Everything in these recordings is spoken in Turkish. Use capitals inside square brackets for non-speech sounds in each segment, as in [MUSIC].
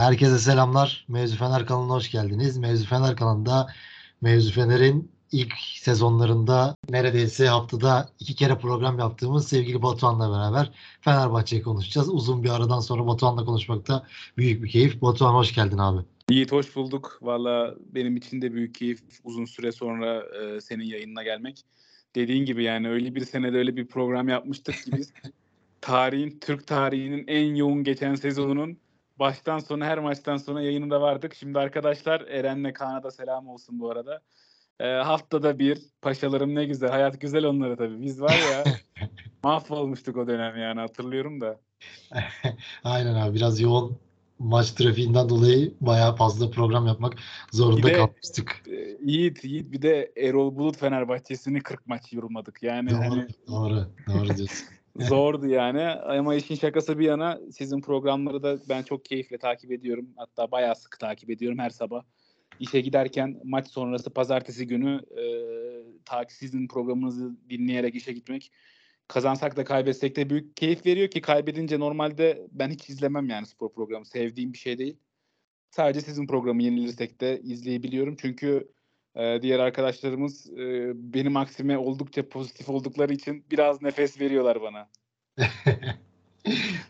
Herkese selamlar. Mevzu Fener kanalına hoş geldiniz. Mevzu Fener kanalında Mevzu Fener'in ilk sezonlarında neredeyse haftada iki kere program yaptığımız sevgili Batuhan'la beraber Fenerbahçe'yi konuşacağız. Uzun bir aradan sonra Batuhan'la konuşmakta büyük bir keyif. Batuhan hoş geldin abi. Yiğit hoş bulduk. Valla benim için de büyük keyif uzun süre sonra e, senin yayınına gelmek. Dediğin gibi yani öyle bir senede öyle bir program yapmıştık ki biz [LAUGHS] tarihin, Türk tarihinin en yoğun geçen sezonunun baştan sona her maçtan sonra yayınında vardık. Şimdi arkadaşlar Eren'le Kaan'a da selam olsun bu arada. E, haftada bir paşalarım ne güzel. Hayat güzel onlara tabii. Biz var ya [LAUGHS] mahvolmuştuk o dönem yani hatırlıyorum da. [LAUGHS] Aynen abi biraz yoğun maç trafiğinden dolayı bayağı fazla program yapmak zorunda Bir de- kalmıştık. E, Yiğit, Yiğit bir de Erol Bulut Fenerbahçe'sini 40 maç yorumladık. Yani Doğru, hani doğru, doğru diyorsun. Zordu yani ama işin şakası bir yana sizin programları da ben çok keyifle takip ediyorum. Hatta bayağı sık takip ediyorum her sabah. İşe giderken maç sonrası pazartesi günü e, takip sizin programınızı dinleyerek işe gitmek kazansak da kaybetsek de büyük keyif veriyor ki kaybedince normalde ben hiç izlemem yani spor programı. Sevdiğim bir şey değil. Sadece sizin programı yenilirsek de izleyebiliyorum. Çünkü e, diğer arkadaşlarımız e, benim aksime oldukça pozitif oldukları için biraz nefes veriyorlar bana. [LAUGHS]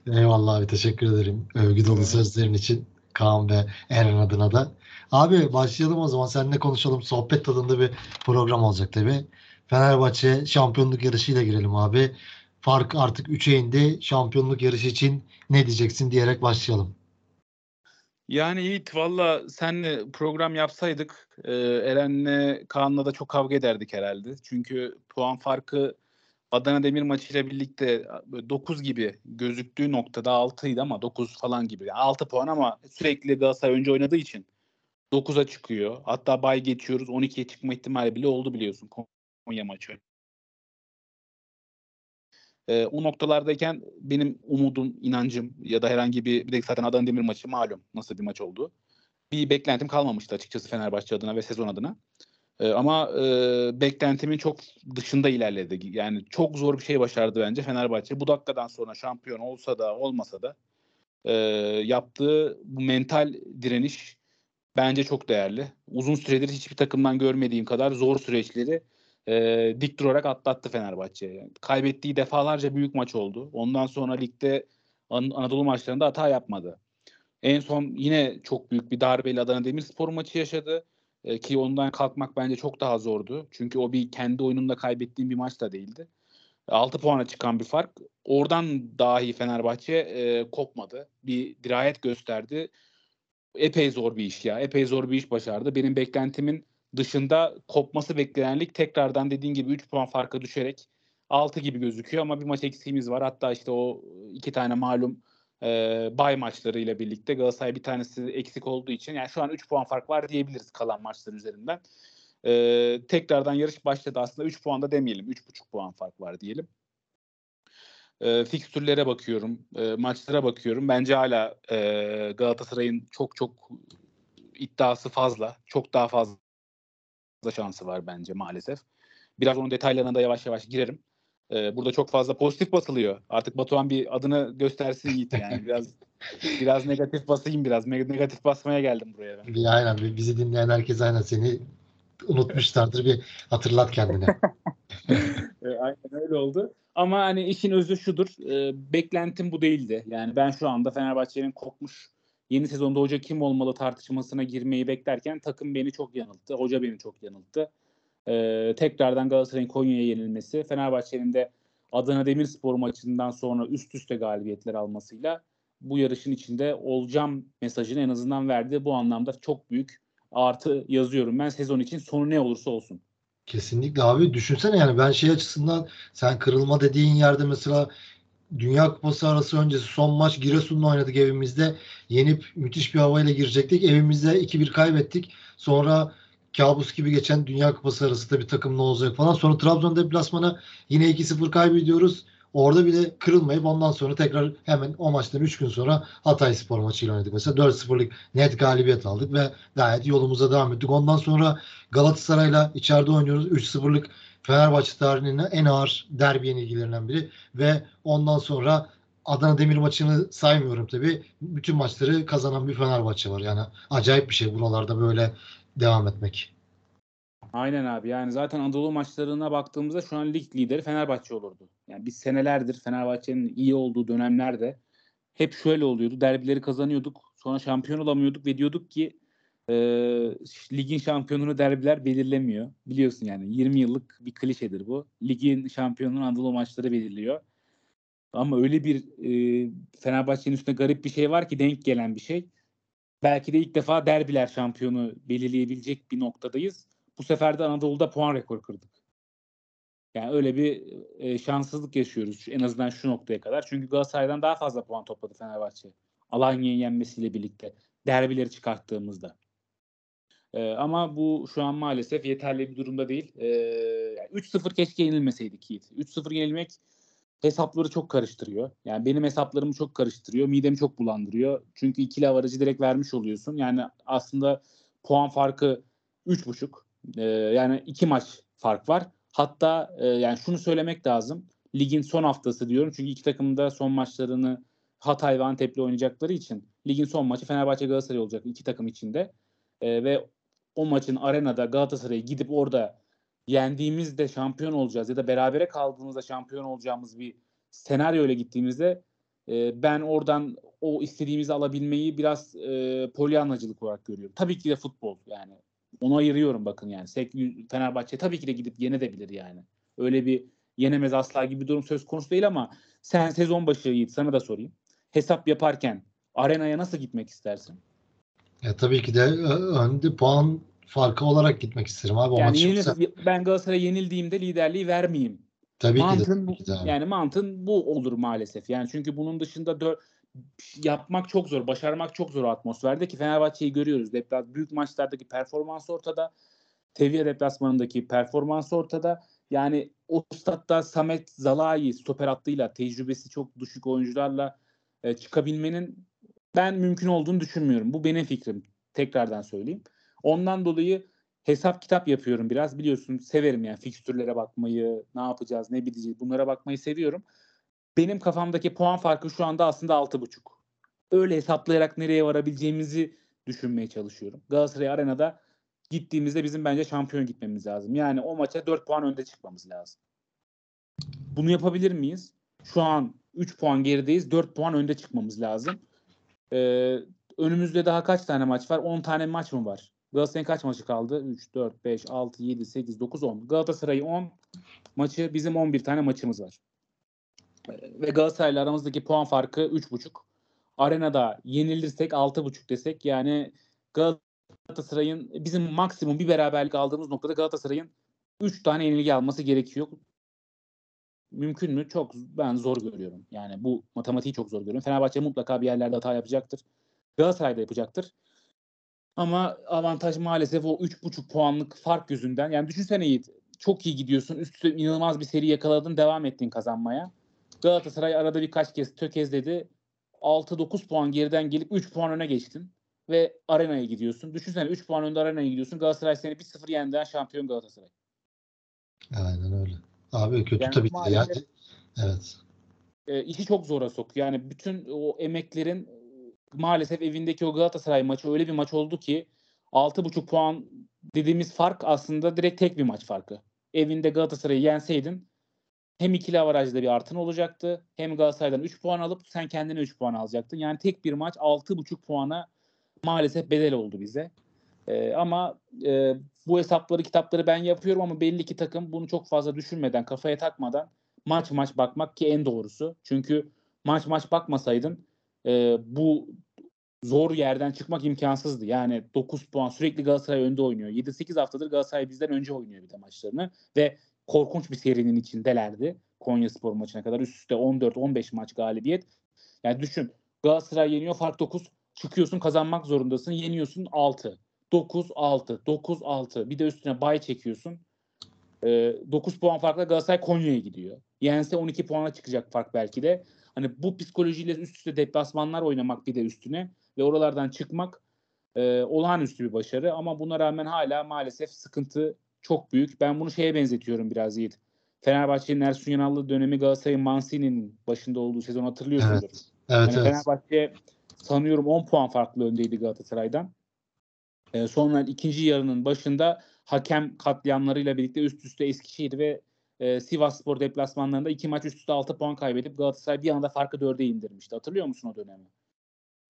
Eyvallah abi teşekkür ederim. Övgü dolu Evet. sözlerin için Kaan ve Eren adına da. Abi başlayalım o zaman. Seninle konuşalım. Sohbet tadında bir program olacak tabii. Fenerbahçe şampiyonluk yarışıyla girelim abi. Fark artık 3'e indi. Şampiyonluk yarışı için ne diyeceksin diyerek başlayalım. Yani Yiğit valla senle program yapsaydık e, Eren'le Kaan'la da çok kavga ederdik herhalde. Çünkü puan farkı Adana Demir maçıyla birlikte 9 gibi gözüktüğü noktada 6'ydı ama 9 falan gibi. 6 puan ama sürekli Galatasaray önce oynadığı için 9'a çıkıyor. Hatta bay geçiyoruz 12'ye çıkma ihtimali bile oldu biliyorsun Konya maçı. Ee, o noktalardayken benim umudum, inancım ya da herhangi bir bir de zaten Adana Demir maçı malum nasıl bir maç oldu. Bir beklentim kalmamıştı açıkçası Fenerbahçe adına ve sezon adına. Ee, ama e, beklentimin çok dışında ilerledi. Yani çok zor bir şey başardı bence Fenerbahçe. Bu dakikadan sonra şampiyon olsa da olmasa da e, yaptığı bu mental direniş bence çok değerli. Uzun süredir hiçbir takımdan görmediğim kadar zor süreçleri e, dik durarak atlattı Fenerbahçe. Yani kaybettiği defalarca büyük maç oldu. Ondan sonra ligde An- Anadolu maçlarında hata yapmadı. En son yine çok büyük bir darbeyle Adana Demirspor maçı yaşadı. E, ki ondan kalkmak bence çok daha zordu. Çünkü o bir kendi oyununda kaybettiğim bir maç da değildi. 6 puana çıkan bir fark. Oradan dahi Fenerbahçe e, kopmadı. Bir dirayet gösterdi. Epey zor bir iş ya. Epey zor bir iş başardı. Benim beklentimin dışında kopması beklenen lig tekrardan dediğin gibi 3 puan farka düşerek 6 gibi gözüküyor ama bir maç eksiğimiz var. Hatta işte o iki tane malum e, bay maçlarıyla birlikte Galatasaray bir tanesi eksik olduğu için yani şu an 3 puan fark var diyebiliriz kalan maçlar üzerinden. E, tekrardan yarış başladı aslında 3 puan da demeyelim 3,5 puan fark var diyelim. E, fikstürlere bakıyorum, e, maçlara bakıyorum. Bence hala e, Galatasaray'ın çok çok iddiası fazla. Çok daha fazla şansı var bence maalesef. Biraz onun detaylarına da yavaş yavaş girerim. Ee, burada çok fazla pozitif basılıyor. Artık Batuhan bir adını göstersin Yiğit yani. [LAUGHS] Biraz biraz negatif basayım biraz. Negatif basmaya geldim buraya ben. Bir aynen bizi dinleyen herkes aynen seni unutmuşlardır. Bir hatırlat kendine. [LAUGHS] E, aynen öyle oldu. Ama hani işin özü şudur. E, beklentim bu değildi. Yani ben şu anda Fenerbahçe'nin kopmuş yeni sezonda hoca kim olmalı tartışmasına girmeyi beklerken takım beni çok yanılttı. Hoca beni çok yanılttı. E, tekrardan Galatasaray'ın Konya'ya yenilmesi, Fenerbahçe'nin de Adana Demirspor maçından sonra üst üste galibiyetler almasıyla bu yarışın içinde olacağım mesajını en azından verdi. Bu anlamda çok büyük artı yazıyorum ben sezon için sonu ne olursa olsun. Kesinlikle abi düşünsene yani ben şey açısından sen kırılma dediğin yerde mesela Dünya Kupası arası öncesi son maç Giresun'la oynadık evimizde. Yenip müthiş bir havayla girecektik. Evimizde 2-1 kaybettik. Sonra kabus gibi geçen Dünya Kupası arası da bir takım ne olacak falan. Sonra Trabzon deplasmanı yine 2-0 kaybediyoruz. Orada bile kırılmayıp ondan sonra tekrar hemen o maçtan 3 gün sonra Hatay Spor maçıyla oynadık. Mesela 4-0'lık net galibiyet aldık ve gayet yolumuza devam ettik. Ondan sonra Galatasaray'la içeride oynuyoruz. 3-0'lık Fenerbahçe tarihinin en ağır derbi yenilgilerinden biri ve ondan sonra Adana Demir maçını saymıyorum tabii. Bütün maçları kazanan bir Fenerbahçe var. Yani acayip bir şey buralarda böyle devam etmek. Aynen abi. Yani zaten Anadolu maçlarına baktığımızda şu an lig lideri Fenerbahçe olurdu. Yani biz senelerdir Fenerbahçe'nin iyi olduğu dönemlerde hep şöyle oluyordu. Derbileri kazanıyorduk. Sonra şampiyon olamıyorduk ve diyorduk ki e, ligin şampiyonunu derbiler belirlemiyor. Biliyorsun yani 20 yıllık bir klişedir bu. Ligin şampiyonunu Anadolu maçları belirliyor. Ama öyle bir e, Fenerbahçe'nin üstünde garip bir şey var ki denk gelen bir şey. Belki de ilk defa derbiler şampiyonu belirleyebilecek bir noktadayız. Bu sefer de Anadolu'da puan rekoru kırdık. Yani öyle bir e, şanssızlık yaşıyoruz en azından şu noktaya kadar. Çünkü Galatasaray'dan daha fazla puan topladı Fenerbahçe. Alanya'yı yenmesiyle birlikte. Derbileri çıkarttığımızda. E, ama bu şu an maalesef yeterli bir durumda değil. E, yani 3-0 keşke yenilmeseydik Yiğit. 3-0 yenilmek hesapları çok karıştırıyor. Yani benim hesaplarımı çok karıştırıyor. Midemi çok bulandırıyor. Çünkü ikili avarajı direkt vermiş oluyorsun. Yani aslında puan farkı 3.5. Ee, yani iki maç fark var. Hatta e, yani şunu söylemek lazım. Ligin son haftası diyorum. Çünkü iki takım da son maçlarını Hatay ve Antep'le oynayacakları için ligin son maçı Fenerbahçe Galatasaray olacak iki takım içinde. E, ve o maçın arenada Galatasaray'a gidip orada yendiğimizde şampiyon olacağız ya da berabere kaldığımızda şampiyon olacağımız bir senaryo ile gittiğimizde e, ben oradan o istediğimizi alabilmeyi biraz e, polyanlacılık olarak görüyorum. Tabii ki de futbol yani. Onu ayırıyorum bakın yani. Fenerbahçe tabii ki de gidip yenebilir yani. Öyle bir yenemez asla gibi bir durum söz konusu değil ama sen sezon başı Yiğit sana da sorayım. Hesap yaparken arenaya nasıl gitmek istersin? Ya tabii ki de önde puan farkı olarak gitmek isterim abi. O yani yenil, yoksa... ben Galatasaray'a yenildiğimde liderliği vermeyeyim. Tabii mantın, ki de. Tabii ki de yani mantın bu olur maalesef. Yani çünkü bunun dışında dör, yapmak çok zor, başarmak çok zor atmosferde ki Fenerbahçe'yi görüyoruz. Deplas, büyük maçlardaki performans ortada. Teviye deplasmanındaki performans ortada. Yani o statta Samet Zalai stoper hattıyla tecrübesi çok düşük oyuncularla e, çıkabilmenin ben mümkün olduğunu düşünmüyorum. Bu benim fikrim. Tekrardan söyleyeyim. Ondan dolayı hesap kitap yapıyorum biraz. Biliyorsun severim yani fikstürlere bakmayı, ne yapacağız, ne bileceğiz bunlara bakmayı seviyorum. Benim kafamdaki puan farkı şu anda aslında 6.5. Öyle hesaplayarak nereye varabileceğimizi düşünmeye çalışıyorum. Galatasaray Arena'da gittiğimizde bizim bence şampiyon gitmemiz lazım. Yani o maça 4 puan önde çıkmamız lazım. Bunu yapabilir miyiz? Şu an 3 puan gerideyiz. 4 puan önde çıkmamız lazım. Ee, önümüzde daha kaç tane maç var? 10 tane maç mı var? Galatasaray'ın kaç maçı kaldı? 3, 4, 5, 6, 7, 8, 9, 10. Galatasaray 10 maçı bizim 11 tane maçımız var. Ve Galatasaray'la aramızdaki puan farkı 3.5. Arenada yenilirsek 6.5 desek yani Galatasaray'ın bizim maksimum bir beraberlik aldığımız noktada Galatasaray'ın 3 tane yenilgi alması gerekiyor. Mümkün mü? Çok ben zor görüyorum. Yani bu matematiği çok zor görüyorum. Fenerbahçe mutlaka bir yerlerde hata yapacaktır. Galatasaray da yapacaktır. Ama avantaj maalesef o 3.5 puanlık fark yüzünden. Yani düşünsene Yiğit. Çok iyi gidiyorsun. Üst üste inanılmaz bir seri yakaladın. Devam ettin kazanmaya. Galatasaray arada birkaç kez tökezledi. 6-9 puan geriden gelip 3 puan öne geçtin. Ve arenaya gidiyorsun. Düşünsene 3 puan önde arenaya gidiyorsun. Galatasaray seni 1-0 yendiğinden şampiyon Galatasaray. Aynen öyle. Abi kötü yani tabii ki. Yani, evet. E, işi çok zora sok. Yani bütün o emeklerin maalesef evindeki o Galatasaray maçı öyle bir maç oldu ki 6.5 puan dediğimiz fark aslında direkt tek bir maç farkı. Evinde Galatasaray'ı yenseydin hem ikili avarajda bir artın olacaktı hem Galatasaray'dan 3 puan alıp sen kendine 3 puan alacaktın. Yani tek bir maç 6.5 puana maalesef bedel oldu bize. Ee, ama e, bu hesapları kitapları ben yapıyorum ama belli ki takım bunu çok fazla düşünmeden kafaya takmadan maç maç bakmak ki en doğrusu. Çünkü maç maç bakmasaydın e, bu zor yerden çıkmak imkansızdı. Yani 9 puan sürekli Galatasaray önde oynuyor. 7-8 haftadır Galatasaray bizden önce oynuyor bir de maçlarını ve korkunç bir serinin içindelerdi. Konya Spor maçına kadar üst üste 14-15 maç galibiyet. Yani düşün Galatasaray yeniyor fark 9 çıkıyorsun kazanmak zorundasın yeniyorsun 6 9 6 9 6 bir de üstüne bay çekiyorsun. E, 9 puan farkla Galatasaray Konya'ya gidiyor. Yense 12 puana çıkacak fark belki de. Hani bu psikolojiyle üst üste deplasmanlar oynamak bir de üstüne ve oralardan çıkmak e, olağanüstü bir başarı ama buna rağmen hala maalesef sıkıntı çok büyük. Ben bunu şeye benzetiyorum biraz Yiğit. Fenerbahçe'nin Ersun Yanallı dönemi Galatasaray'ın Mancini'nin başında olduğu sezon hatırlıyorsunuz. Evet. Evet Yani evet. Fenerbahçe sanıyorum 10 puan farklı öndeydi Galatasaray'dan. Ee, sonra ikinci yarının başında hakem katliamlarıyla birlikte üst üste Eskişehir ve e, Sivas Spor deplasmanlarında iki maç üst üste 6 puan kaybedip Galatasaray bir anda farkı 4'e indirmişti. Hatırlıyor musun o dönemi?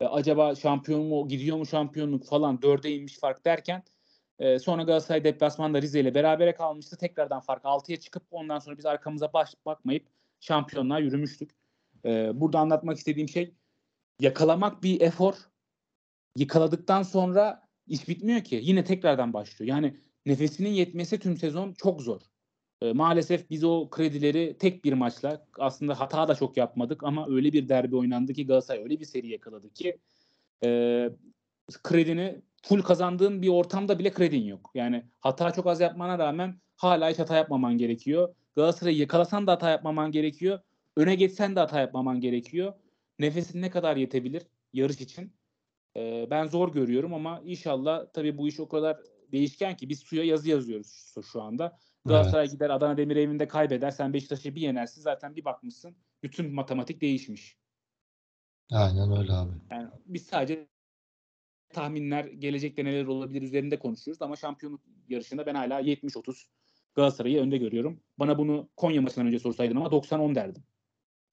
E, acaba şampiyon mu gidiyor mu şampiyonluk falan 4'e inmiş fark derken e, sonra Galatasaray deplasmanda Rize ile berabere kalmıştı. Tekrardan fark 6'ya çıkıp ondan sonra biz arkamıza baş bakmayıp şampiyonluğa yürümüştük. E, burada anlatmak istediğim şey yakalamak bir efor. Yakaladıktan sonra iş bitmiyor ki. Yine tekrardan başlıyor. Yani nefesinin yetmesi tüm sezon çok zor. E, maalesef biz o kredileri tek bir maçla aslında hata da çok yapmadık ama öyle bir derbi oynandı ki Galatasaray öyle bir seri yakaladı ki e, kredini full kazandığın bir ortamda bile kredin yok. Yani hata çok az yapmana rağmen hala hiç hata yapmaman gerekiyor. Galatasaray'ı yakalasan da hata yapmaman gerekiyor. Öne geçsen de hata yapmaman gerekiyor. Nefesin ne kadar yetebilir yarış için? Ee, ben zor görüyorum ama inşallah tabii bu iş o kadar değişken ki biz suya yazı yazıyoruz şu, şu anda. Galatasaray gider Adana Demir evinde kaybeder. Sen Beşiktaş'ı bir yenersin. Zaten bir bakmışsın. Bütün matematik değişmiş. Aynen öyle abi. Yani biz sadece tahminler gelecekte neler olabilir üzerinde konuşuyoruz ama şampiyonluk yarışında ben hala 70-30 Galatasaray'ı önde görüyorum. Bana bunu Konya maçından önce sorsaydın ama 90-10 derdim.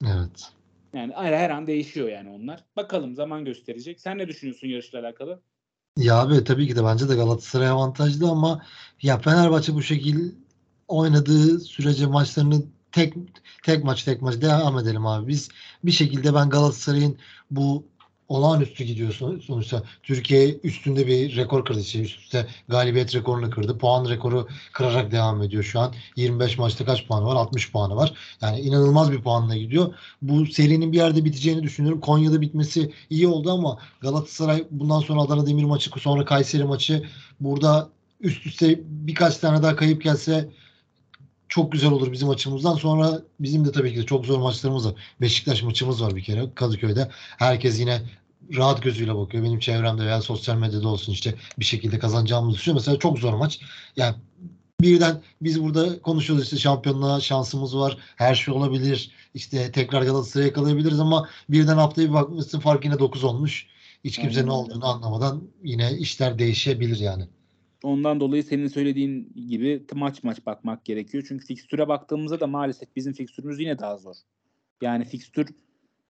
Evet. Yani her an değişiyor yani onlar. Bakalım zaman gösterecek. Sen ne düşünüyorsun yarışla alakalı? Ya abi tabii ki de bence de Galatasaray avantajlı ama ya Fenerbahçe bu şekil oynadığı sürece maçlarını tek tek maç tek maç devam edelim abi. Biz bir şekilde ben Galatasaray'ın bu olağanüstü gidiyorsun sonuçta Türkiye üstünde bir rekor kırdı. Şey, üst üste galibiyet rekorunu kırdı. Puan rekoru kırarak devam ediyor şu an. 25 maçta kaç puanı var? 60 puanı var. Yani inanılmaz bir puanla gidiyor. Bu serinin bir yerde biteceğini düşünüyorum. Konya'da bitmesi iyi oldu ama Galatasaray bundan sonra Adana Demir maçı sonra Kayseri maçı burada üst üste birkaç tane daha kayıp gelse çok güzel olur bizim açımızdan. Sonra bizim de tabii ki de çok zor maçlarımız var. Beşiktaş maçımız var bir kere Kadıköy'de. Herkes yine rahat gözüyle bakıyor. Benim çevremde veya sosyal medyada olsun işte bir şekilde kazanacağımızı düşünüyor. Mesela çok zor maç. Yani birden biz burada konuşuyoruz işte şampiyonluğa şansımız var. Her şey olabilir. İşte tekrar Galatasaray'ı yakalayabiliriz ama birden haftaya bir bakmışsın fark yine 9 olmuş. Hiç kimse ne olduğunu anlamadan yine işler değişebilir yani. Ondan dolayı senin söylediğin gibi maç maç bakmak gerekiyor. Çünkü fikstüre baktığımızda da maalesef bizim fikstürümüz yine daha zor. Yani fikstür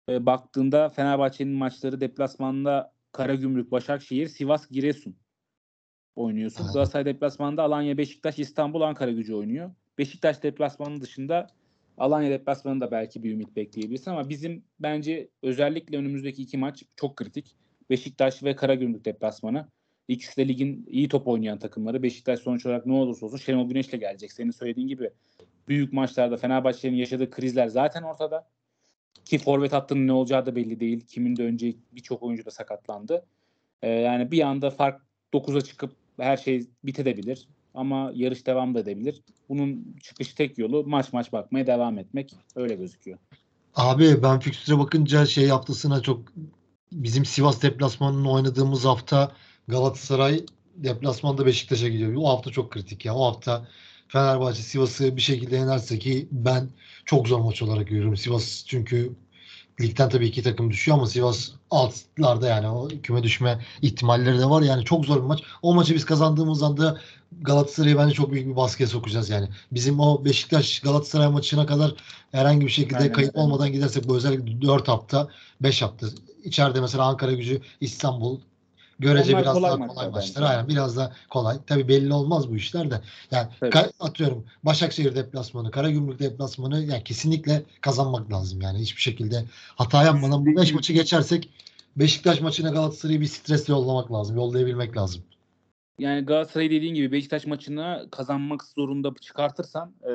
e, baktığında Fenerbahçe'nin maçları deplasmanda Karagümrük, Başakşehir, Sivas, Giresun oynuyorsun. Aynen. Galatasaray deplasmanda Alanya, Beşiktaş, İstanbul, Ankara gücü oynuyor. Beşiktaş deplasmanı dışında Alanya deplasmanında belki bir ümit bekleyebilirsin ama bizim bence özellikle önümüzdeki iki maç çok kritik. Beşiktaş ve Karagümrük deplasmanı. İkisi de ligin iyi top oynayan takımları. Beşiktaş sonuç olarak ne olursa olsun Şenol Güneş'le gelecek. Senin söylediğin gibi büyük maçlarda Fenerbahçe'nin yaşadığı krizler zaten ortada. Ki forvet hattının ne olacağı da belli değil. Kimin döneceği birçok oyuncu da sakatlandı. Ee, yani bir anda fark 9'a çıkıp her şey bitebilir. Ama yarış devam da edebilir. Bunun çıkış tek yolu maç maç bakmaya devam etmek. Öyle gözüküyor. Abi ben fikstüre bakınca şey haftasına çok bizim Sivas deplasmanını oynadığımız hafta Galatasaray deplasmanda Beşiktaş'a gidiyor. O hafta çok kritik ya. O hafta Fenerbahçe Sivas'ı bir şekilde yenerse ki ben çok zor maç olarak görüyorum. Sivas çünkü ligden tabii iki takım düşüyor ama Sivas altlarda yani o küme düşme ihtimalleri de var. Yani çok zor bir maç. O maçı biz kazandığımız anda Galatasaray'ı bence çok büyük bir baskıya sokacağız yani. Bizim o Beşiktaş Galatasaray maçına kadar herhangi bir şekilde Aynen kayıp olmadan gidersek bu özellikle 4 hafta 5 hafta içeride mesela Ankara gücü İstanbul görece Onlar biraz kolay daha maçlar kolay maçlar. bence. Aynen biraz daha kolay. Tabii belli olmaz bu işler de. Yani ka- atıyorum Başakşehir deplasmanı, Karagümrük deplasmanı yani kesinlikle kazanmak lazım yani. Hiçbir şekilde hata yapmadan bu 5 maçı geçersek Beşiktaş maçına Galatasaray'ı bir stresle yollamak lazım. Yollayabilmek lazım. Yani Galatasaray dediğin gibi Beşiktaş maçını kazanmak zorunda çıkartırsan e,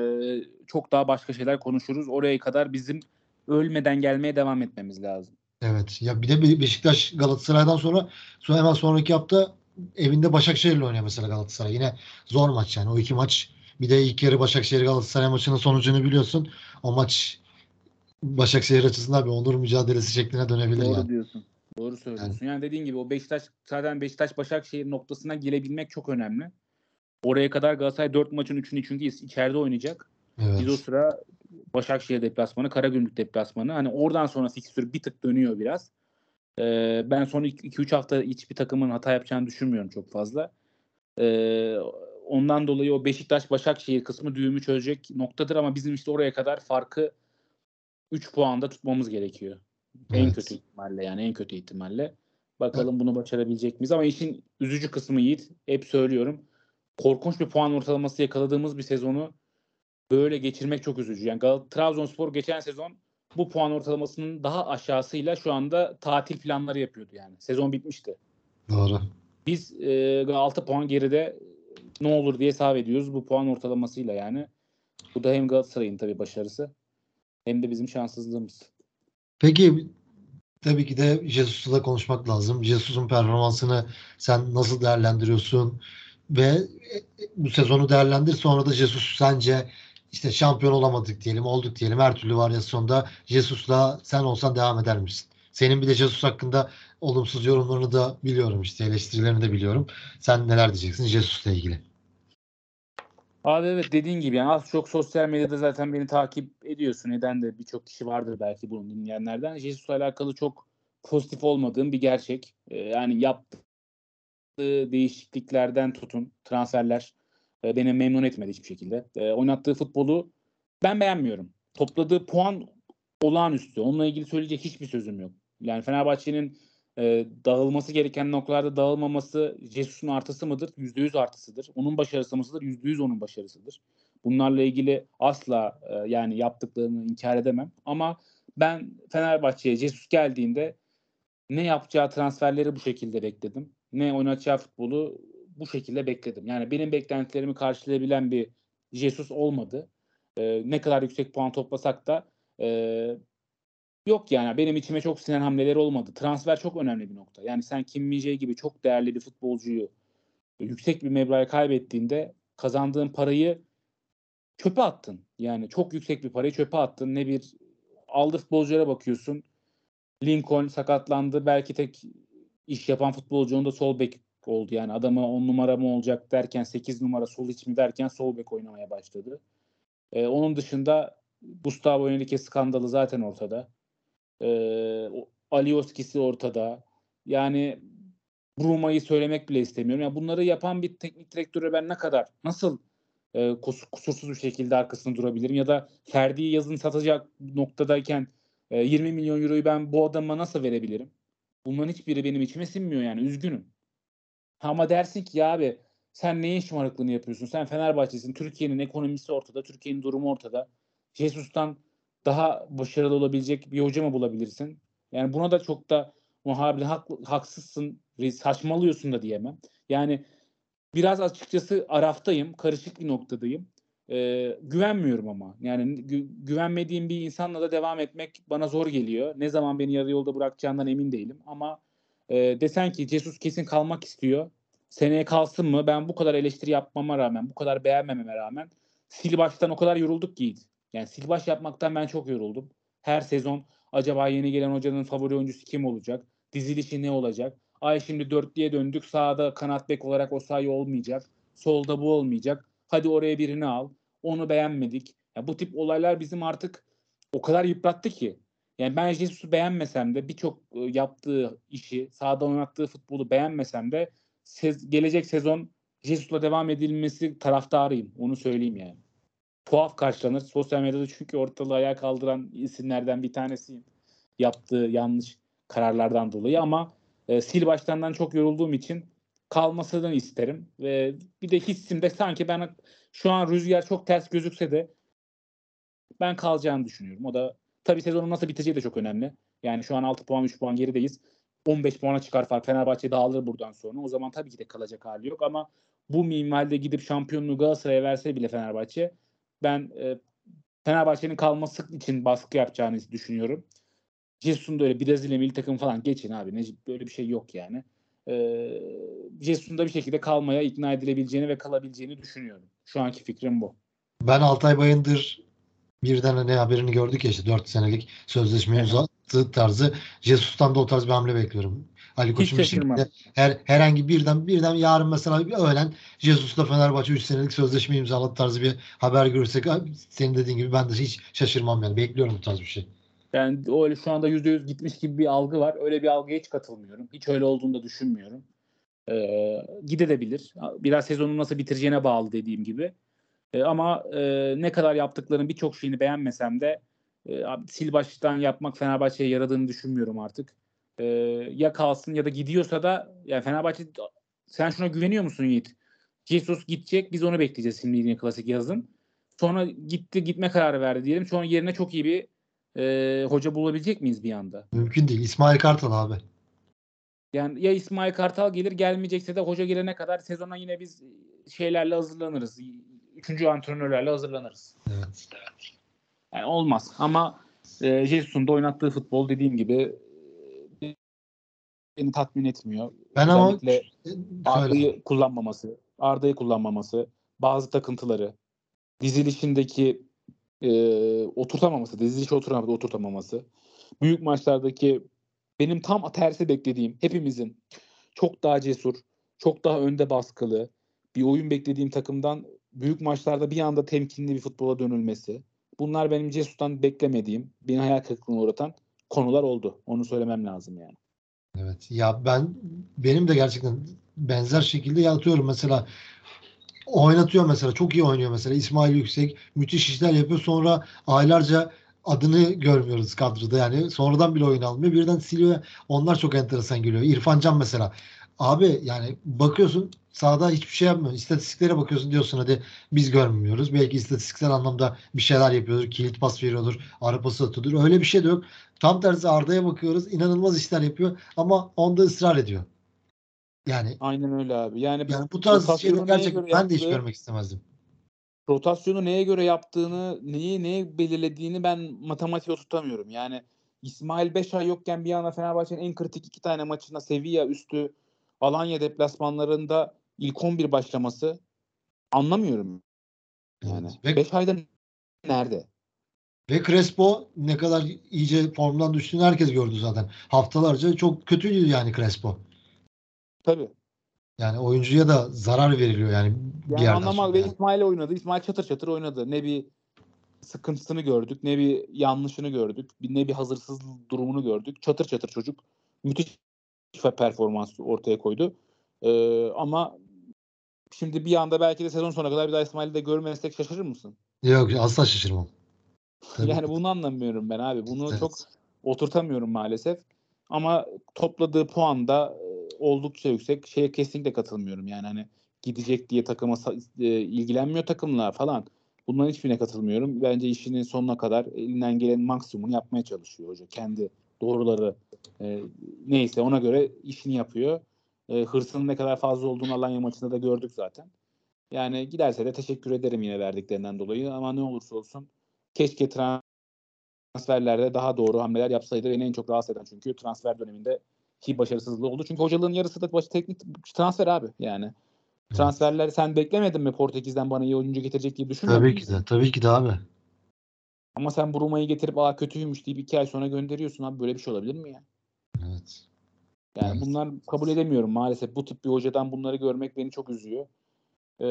çok daha başka şeyler konuşuruz. Oraya kadar bizim ölmeden gelmeye devam etmemiz lazım. Evet. Ya bir de Be- Beşiktaş Galatasaray'dan sonra sonra hemen sonraki hafta evinde Başakşehir'le oynuyor mesela Galatasaray. Yine zor maç yani. O iki maç bir de ilk yarı Başakşehir Galatasaray maçının sonucunu biliyorsun. O maç Başakşehir açısından bir onur mücadelesi şekline dönebilir Doğru yani. diyorsun. Doğru söylüyorsun. Yani dediğin gibi o Beşiktaş zaten Beşiktaş Başakşehir noktasına gelebilmek çok önemli. Oraya kadar Galatasaray 4 maçın 3'ünü çünkü içeride oynayacak. Evet. Biz o sıra Başakşehir deplasmanı, Karagümrük deplasmanı. Hani oradan sonra fikstür bir tık dönüyor biraz. Ee, ben son 2-3 hafta hiçbir takımın hata yapacağını düşünmüyorum çok fazla. Ee, ondan dolayı o Beşiktaş-Başakşehir kısmı düğümü çözecek noktadır ama bizim işte oraya kadar farkı 3 puanda tutmamız gerekiyor. En Evet. kötü ihtimalle yani en kötü ihtimalle. Bakalım bunu başarabilecek miyiz? Ama işin üzücü kısmı Yiğit. Hep söylüyorum. Korkunç bir puan ortalaması yakaladığımız bir sezonu böyle geçirmek çok üzücü. Yani Gal- Trabzonspor geçen sezon bu puan ortalamasının daha aşağısıyla şu anda tatil planları yapıyordu yani. Sezon bitmişti. Doğru. Biz e, 6 puan geride ne olur diye hesap ediyoruz bu puan ortalamasıyla yani. Bu da hem Galatasaray'ın tabii başarısı hem de bizim şanssızlığımız. Peki tabii ki de Jesus'la da konuşmak lazım. Jesus'un performansını sen nasıl değerlendiriyorsun? Ve e, bu sezonu değerlendir. Sonra da Jesus sence işte şampiyon olamadık diyelim, olduk diyelim. Her türlü varyasyonda Jesus'la sen olsan devam eder misin? Senin bir de Jesus hakkında olumsuz yorumlarını da biliyorum işte eleştirilerini de biliyorum. Sen neler diyeceksin Jesus'la ilgili? Abi evet dediğin gibi yani az çok sosyal medyada zaten beni takip ediyorsun. Eden de birçok kişi vardır belki bunu dinleyenlerden. Jesus'la alakalı çok pozitif olmadığım bir gerçek. Ee, yani yaptığı değişikliklerden tutun transferler e, beni memnun etmedi hiçbir şekilde. E, oynattığı futbolu ben beğenmiyorum. Topladığı puan olağanüstü. Onunla ilgili söyleyecek hiçbir sözüm yok. Yani Fenerbahçe'nin e, dağılması gereken noktalarda dağılmaması Jesus'un artısı mıdır? %100 artısıdır. Onun başarısı mıdır? %100 onun başarısıdır. Bunlarla ilgili asla e, yani yaptıklarını inkar edemem. Ama ben Fenerbahçe'ye Jesus geldiğinde ne yapacağı transferleri bu şekilde bekledim. Ne oynatacağı futbolu bu şekilde bekledim. Yani benim beklentilerimi karşılayabilen bir Jesus olmadı. E, ne kadar yüksek puan toplasak da e, Yok yani benim içime çok sinen hamleler olmadı. Transfer çok önemli bir nokta. Yani sen Kim min gibi çok değerli bir futbolcuyu yüksek bir meblağa kaybettiğinde kazandığın parayı çöpe attın. Yani çok yüksek bir parayı çöpe attın. Ne bir aldı futbolculara bakıyorsun. Lincoln sakatlandı. Belki tek iş yapan futbolcu onda sol bek oldu. Yani adamı 10 numara mı olacak derken 8 numara sol iç mi derken sol bek oynamaya başladı. Ee, onun dışında Gustavo Henrique skandalı zaten ortada. Ee, Alioski'si ortada. Yani Bruma'yı söylemek bile istemiyorum. Yani bunları yapan bir teknik direktöre ben ne kadar nasıl e, kusursuz bir şekilde arkasında durabilirim ya da Ferdi'yi yazın satacak noktadayken e, 20 milyon euroyu ben bu adama nasıl verebilirim? Bunların hiçbiri benim içime sinmiyor yani üzgünüm. Ama dersin ki ya abi sen neyin şımarıklığını yapıyorsun? Sen Fenerbahçe'sin. Türkiye'nin ekonomisi ortada. Türkiye'nin durumu ortada. Jesus'tan daha başarılı olabilecek bir hoca mı bulabilirsin? Yani buna da çok da muhabirle hak, haksızsın, saçmalıyorsun da diyemem. Yani biraz açıkçası araftayım, karışık bir noktadayım. Ee, güvenmiyorum ama. Yani gü- güvenmediğim bir insanla da devam etmek bana zor geliyor. Ne zaman beni yarı yolda bırakacağından emin değilim. Ama e, desen ki Jesus kesin kalmak istiyor. Seneye kalsın mı? Ben bu kadar eleştiri yapmama rağmen, bu kadar beğenmememe rağmen sil baştan o kadar yorulduk ki yani silbaş yapmaktan ben çok yoruldum. Her sezon acaba yeni gelen hocanın favori oyuncusu kim olacak? Dizilişi ne olacak? Ay şimdi dörtlüye döndük. Sağda kanat bek olarak o sayı olmayacak. Solda bu olmayacak. Hadi oraya birini al. Onu beğenmedik. Ya bu tip olaylar bizim artık o kadar yıprattı ki. Yani ben Jesus'u beğenmesem de birçok yaptığı işi, sahada oynattığı futbolu beğenmesem de sez, gelecek sezon Jesus'la devam edilmesi taraftarıyım. Onu söyleyeyim yani tuhaf karşılanır. Sosyal medyada çünkü ortalığı ayağa kaldıran isimlerden bir tanesiyim. Yaptığı yanlış kararlardan dolayı ama e, sil baştandan çok yorulduğum için kalmasını isterim. Ve bir de hissimde sanki ben şu an rüzgar çok ters gözükse de ben kalacağını düşünüyorum. O da tabii sezonun nasıl biteceği de çok önemli. Yani şu an 6 puan 3 puan gerideyiz. 15 puana çıkar fark. Fenerbahçe dağılır buradan sonra. O zaman tabii ki de kalacak hali yok ama bu minvalde gidip şampiyonluğu Galatasaray'a verse bile Fenerbahçe ben e, Fenerbahçe'nin kalması için baskı yapacağını düşünüyorum. Jesus'un da öyle Brezilya milli takım falan geçin abi. Ne, böyle bir şey yok yani. E, Jesus'un da bir şekilde kalmaya ikna edilebileceğini ve kalabileceğini düşünüyorum. Şu anki fikrim bu. Ben Altay Bayındır birden ne haberini gördük ya işte 4 senelik sözleşmeyi Evet. uzat, yaptığı tarzı Jesus'tan da o tarz bir hamle bekliyorum. Ali Koç'un bir şekilde her, herhangi birden birden yarın mesela bir öğlen Jesus'la Fenerbahçe 3 senelik sözleşme imzaladı tarzı bir haber görürsek senin dediğin gibi ben de hiç şaşırmam yani. Bekliyorum bu tarz bir şey. Yani o öyle şu anda %100 gitmiş gibi bir algı var. Öyle bir algıya hiç katılmıyorum. Hiç öyle olduğunu da düşünmüyorum. Ee, gidebilir. Biraz sezonu nasıl bitireceğine bağlı dediğim gibi. Ee, ama e, ne kadar yaptıklarının birçok şeyini beğenmesem de e, sil baştan yapmak Fenerbahçe'ye yaradığını düşünmüyorum artık. Ee, ya kalsın ya da gidiyorsa da yani Fenerbahçe sen şuna güveniyor musun Yiğit? Jesus gidecek biz onu bekleyeceğiz şimdi yine klasik yazın. Sonra gitti gitme kararı verdi diyelim. Sonra yerine çok iyi bir e, hoca bulabilecek miyiz bir anda? Mümkün değil. İsmail Kartal abi. Yani ya İsmail Kartal gelir gelmeyecekse de hoca gelene kadar sezona yine biz şeylerle hazırlanırız. Üçüncü antrenörlerle hazırlanırız. Evet. Yani olmaz ama e, Jesus'un da oynattığı futbol dediğim gibi e, beni tatmin etmiyor. Ben ama Özellikle Söyle. Arda'yı kullanmaması, Arda'yı kullanmaması, bazı takıntıları, dizilişindeki e, oturtamaması, dizilişi oturamadı, oturtamaması, büyük maçlardaki benim tam tersi beklediğim, hepimizin çok daha cesur, çok daha önde baskılı bir oyun beklediğim takımdan büyük maçlarda bir anda temkinli bir futbola dönülmesi. Bunlar benim Cesus'tan beklemediğim, beni hayal kırıklığına uğratan konular oldu. Onu söylemem lazım yani. Evet. Ya ben benim de gerçekten benzer şekilde yatıyorum mesela oynatıyor mesela çok iyi oynuyor mesela İsmail Yüksek müthiş işler yapıyor sonra aylarca adını görmüyoruz kadroda yani sonradan bile oyun almıyor birden siliyor onlar çok enteresan geliyor İrfan Can mesela abi yani bakıyorsun sahada hiçbir şey yapmıyor istatistiklere bakıyorsun diyorsun hadi biz görmüyoruz belki istatistiksel anlamda bir şeyler yapıyordur kilit pas veriyordur ara pası atıyordur öyle bir şey de yok tam tersi Arda'ya bakıyoruz inanılmaz işler yapıyor ama onda ısrar ediyor yani Aynen öyle abi. Yani, yani bu tarz şeyleri gerçekten ben de hiç görmek istemezdim. rotasyonu neye göre yaptığını, neyi neye belirlediğini ben matematiğe tutamıyorum. Yani İsmail 5 ay yokken bir anda Fenerbahçe'nin en kritik iki tane maçında Sevilla üstü Alanya deplasmanlarında ilk 11 başlaması anlamıyorum. Yani Ve, 5 ayda nerede? ve Crespo ne kadar iyice formdan düştüğünü herkes gördü zaten. Haftalarca çok kötüydü yani Crespo. Tabii. Yani oyuncuya da zarar veriliyor yani, bir Yani yerden anlamak ve yani. İsmail oynadı. İsmail çatır çatır oynadı. Ne bir sıkıntısını gördük, ne bir yanlışını gördük, ne bir hazırsız durumunu gördük. Çatır çatır çocuk müthiş performans ortaya koydu. Ee, ama şimdi bir anda belki de sezon sonuna kadar bir daha İsmail'i de görmezsek şaşırır mısın? Yok asla şaşırmam. Tabii yani bunu anlamıyorum ben abi. Bunu Evet. çok oturtamıyorum maalesef. Ama topladığı puan da e, oldukça yüksek. Şeye kesinlikle katılmıyorum. Yani hani gidecek diye takıma e, ilgilenmiyor takımlar falan. Bunların hiçbirine katılmıyorum. Bence işinin sonuna kadar elinden gelen maksimumunu yapmaya çalışıyor hoca. Kendi doğruları e, neyse ona göre işini yapıyor. E, hırsının ne kadar fazla olduğunu Alanya maçında da gördük zaten. Yani giderse de teşekkür ederim yine verdiklerinden dolayı ama ne olursa olsun keşke transferlerde daha doğru hamleler yapsaydı. Beni en çok rahatsız eden çünkü transfer döneminde ki başarısızlığı oldu. Çünkü hocalığın yarısı da baş teknik transfer abi yani. Transferler sen beklemedin mi Portekiz'den bana iyi oyuncu getirecek diye düşünmüyor Tabii ki de. Tabii ki de abi. Ama sen Bruma'yı getirip aa kötüymüş deyip iki ay sonra gönderiyorsun abi. Böyle bir şey olabilir mi ya? Evet. Yani Evet. bunlar kabul edemiyorum maalesef. Bu tip bir hocadan bunları görmek beni çok üzüyor. Ee,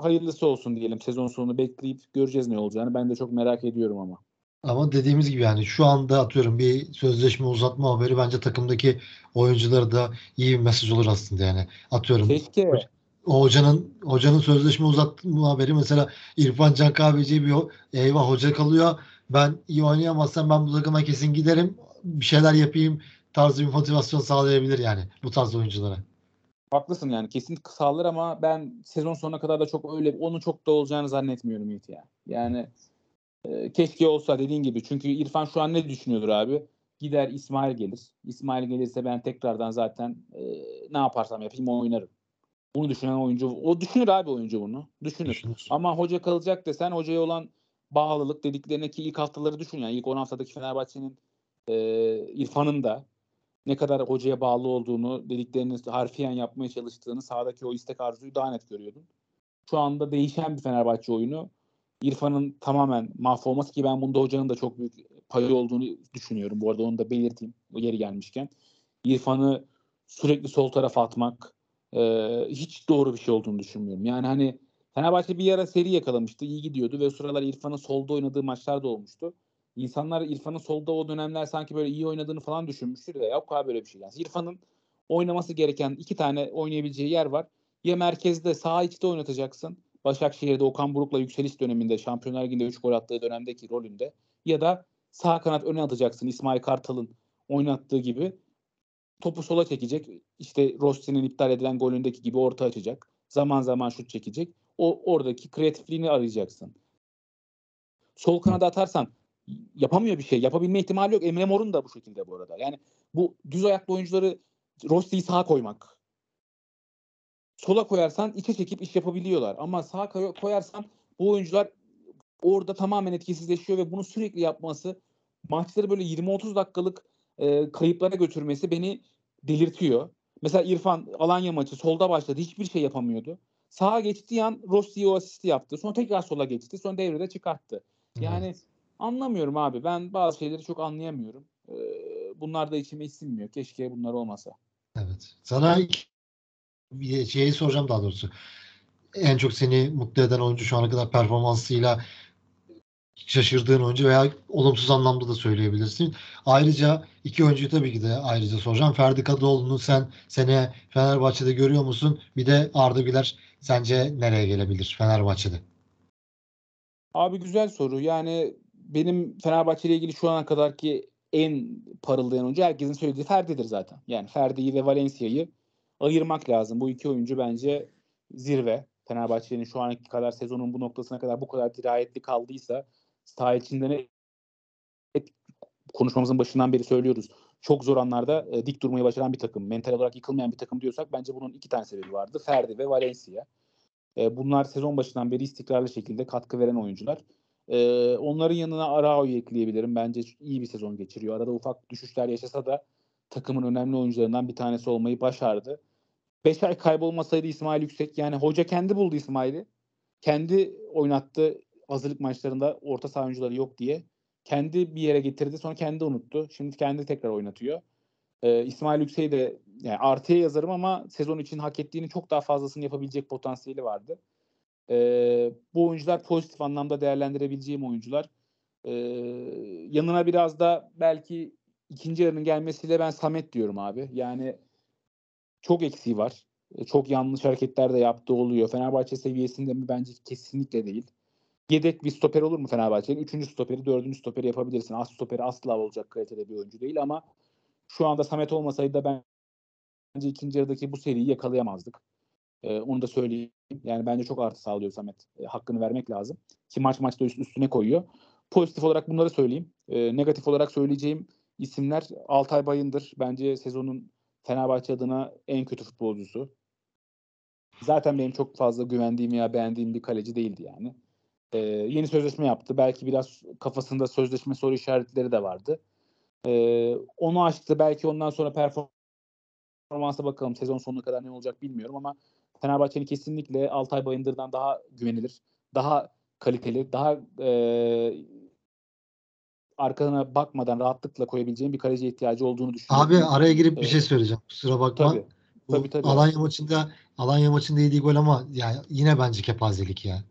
hayırlısı olsun diyelim. Sezon sonu bekleyip göreceğiz ne olacağını. Ben de çok merak ediyorum ama. Ama dediğimiz gibi yani şu anda atıyorum bir sözleşme uzatma haberi bence takımdaki oyunculara da iyi bir mesaj olur aslında yani. Atıyorum Keşke o hocanın hocanın sözleşme uzatma haberi mesela İrfan Can Kahveci'ye bir eyvah hoca kalıyor. Ben iyi oynayamazsam ben bu takıma kesin giderim. Bir şeyler yapayım tarzı bir motivasyon sağlayabilir yani bu tarz oyunculara. Haklısın yani kesin sağlar ama ben sezon sonuna kadar da çok öyle onun çok da olacağını zannetmiyorum Yiğit ya. Yani e, keşke olsa dediğin gibi. Çünkü İrfan şu an ne düşünüyordur abi? Gider İsmail gelir. İsmail gelirse ben tekrardan zaten e, ne yaparsam yapayım oynarım. Bunu düşünen oyuncu o düşünür abi oyuncu bunu. Düşünür. Düşünür. Ama hoca kalacak desen hocaya olan bağlılık dediklerine ki ilk haftaları düşün yani ilk 10 haftadaki Fenerbahçe'nin e, İrfan'ın da ne kadar hocaya bağlı olduğunu dediklerini harfiyen yapmaya çalıştığını sahadaki o istek arzuyu daha net görüyordun. Şu anda değişen bir Fenerbahçe oyunu. İrfan'ın tamamen mahvolması ki ben bunda hocanın da çok büyük payı olduğunu düşünüyorum. Bu arada onu da belirteyim. Yeri gelmişken. İrfan'ı sürekli sol tarafa atmak e, hiç doğru bir şey olduğunu düşünmüyorum. Yani hani Fenerbahçe bir ara seri yakalamıştı. iyi gidiyordu ve sıralar İrfan'ın solda oynadığı maçlar da olmuştu. İnsanlar İrfan'ın solda o dönemler sanki böyle iyi oynadığını falan düşünmüştür de yok abi böyle bir şey. Yani İrfan'ın oynaması gereken iki tane oynayabileceği yer var. Ya merkezde sağ içte oynatacaksın. Başakşehir'de Okan Buruk'la yükseliş döneminde Şampiyonlar Ligi'nde 3 gol attığı dönemdeki rolünde ya da sağ kanat öne atacaksın İsmail Kartal'ın oynattığı gibi. Topu sola çekecek. İşte Rossi'nin iptal edilen golündeki gibi orta açacak. Zaman zaman şut çekecek. O oradaki kreatifliğini arayacaksın. Sol kanada atarsan yapamıyor bir şey. Yapabilme ihtimali yok. Emre Mor'un da bu şekilde bu arada. Yani bu düz ayaklı oyuncuları Rossi'yi sağa koymak. Sola koyarsan içe çekip iş yapabiliyorlar. Ama sağa koyarsan bu oyuncular orada tamamen etkisizleşiyor ve bunu sürekli yapması maçları böyle 20-30 dakikalık e, kayıplara götürmesi beni delirtiyor. Mesela İrfan Alanya maçı solda başladı. Hiçbir şey yapamıyordu. Sağa geçtiği an Rossi o asisti yaptı. Sonra tekrar sola geçti. Sonra devrede çıkarttı. Yani evet. Anlamıyorum abi. Ben bazı şeyleri çok anlayamıyorum. Ee, bunlar da içime sinmiyor. Keşke bunlar olmasa. Evet. Sana bir şeyi soracağım daha doğrusu. En çok seni mutlu eden oyuncu şu ana kadar performansıyla şaşırdığın oyuncu veya olumsuz anlamda da söyleyebilirsin. Ayrıca iki oyuncuyu tabii ki de ayrıca soracağım. Ferdi Kadıoğlu'nu sen sene Fenerbahçe'de görüyor musun? Bir de Arda Güler sence nereye gelebilir Fenerbahçe'de? Abi güzel soru. Yani benim Fenerbahçe ile ilgili şu ana kadar ki en parıldayan oyuncu herkesin söylediği Ferdi'dir zaten. Yani Ferdi'yi ve Valencia'yı ayırmak lazım. Bu iki oyuncu bence zirve. Fenerbahçe'nin şu anki kadar sezonun bu noktasına kadar bu kadar dirayetli kaldıysa saha içinde ne konuşmamızın başından beri söylüyoruz. Çok zor anlarda e, dik durmayı başaran bir takım, mental olarak yıkılmayan bir takım diyorsak bence bunun iki tane sebebi vardı. Ferdi ve Valencia. E, bunlar sezon başından beri istikrarlı şekilde katkı veren oyuncular. E, onların yanına Arao'yu ekleyebilirim. Bence iyi bir sezon geçiriyor. Arada ufak düşüşler yaşasa da takımın önemli oyuncularından bir tanesi olmayı başardı. 5 ay kaybolmasaydı İsmail Yüksek yani hoca kendi buldu İsmail'i. Kendi oynattı hazırlık maçlarında orta saha oyuncuları yok diye. Kendi bir yere getirdi sonra kendi unuttu. Şimdi kendi tekrar oynatıyor. Ee, İsmail Yüksek'i de yani artıya yazarım ama sezon için hak ettiğini çok daha fazlasını yapabilecek potansiyeli vardı. Ee, bu oyuncular pozitif anlamda değerlendirebileceğim oyuncular. Ee, yanına biraz da belki ikinci yarının gelmesiyle ben Samet diyorum abi. Yani çok eksiği var. Çok yanlış hareketler de yaptığı oluyor. Fenerbahçe seviyesinde mi? Bence kesinlikle değil. Yedek bir stoper olur mu Fenerbahçe'nin? Üçüncü stoperi, dördüncü stoperi yapabilirsin. Az stoperi asla olacak kalitede bir oyuncu değil ama şu anda Samet olmasaydı da bence ikinci yarıdaki bu seriyi yakalayamazdık. Ee, onu da söyleyeyim. Yani bence çok artı sağlıyor Samet. E, hakkını vermek lazım. Ki maç maçta üst, üstüne koyuyor. Pozitif olarak bunları söyleyeyim. E, negatif olarak söyleyeceğim isimler Altay Bayındır. Bence sezonun Fenerbahçe adına en kötü futbolcusu. Zaten benim çok fazla güvendiğim ya beğendiğim bir kaleci değildi yani. Ee, yeni sözleşme yaptı. Belki biraz kafasında sözleşme soru işaretleri de vardı. Ee, onu açtı. Belki ondan sonra performansa bakalım. Sezon sonuna kadar ne olacak bilmiyorum ama Fenerbahçe'nin kesinlikle Altay Bayındır'dan daha güvenilir, daha kaliteli, daha e, arkana bakmadan rahatlıkla koyabileceğin bir kaleci ihtiyacı olduğunu düşünüyorum. Abi araya girip bir şey söyleyeceğim. Kusura bakma. Tabii. Tabii, tabii. Alanya maçında Alanya maçında yediği gol ama yani yine bence kepazelik ya.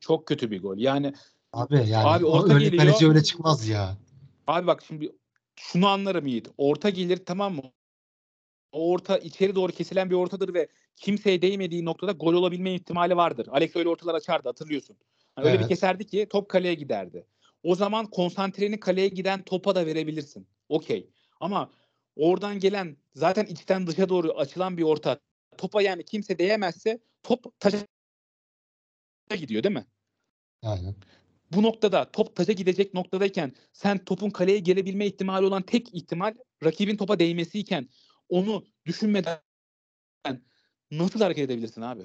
Çok kötü bir gol. Yani abi yani abi orta öyle geliyor. kaleci öyle çıkmaz ya. Abi bak şimdi şunu anlarım Yiğit. Orta gelir tamam mı? O orta içeri doğru kesilen bir ortadır ve kimseye değmediği noktada gol olabilme ihtimali vardır. Alex öyle ortalar açardı hatırlıyorsun. Yani evet. Öyle bir keserdi ki top kaleye giderdi. O zaman konsantreni kaleye giden topa da verebilirsin. Okey. Ama oradan gelen zaten içten dışa doğru açılan bir orta topa yani kimse değemezse top taca gidiyor değil mi? Aynen. Bu noktada top taca gidecek noktadayken sen topun kaleye gelebilme ihtimali olan tek ihtimal rakibin topa değmesiyken onu düşünmeden nasıl hareket edebilirsin abi?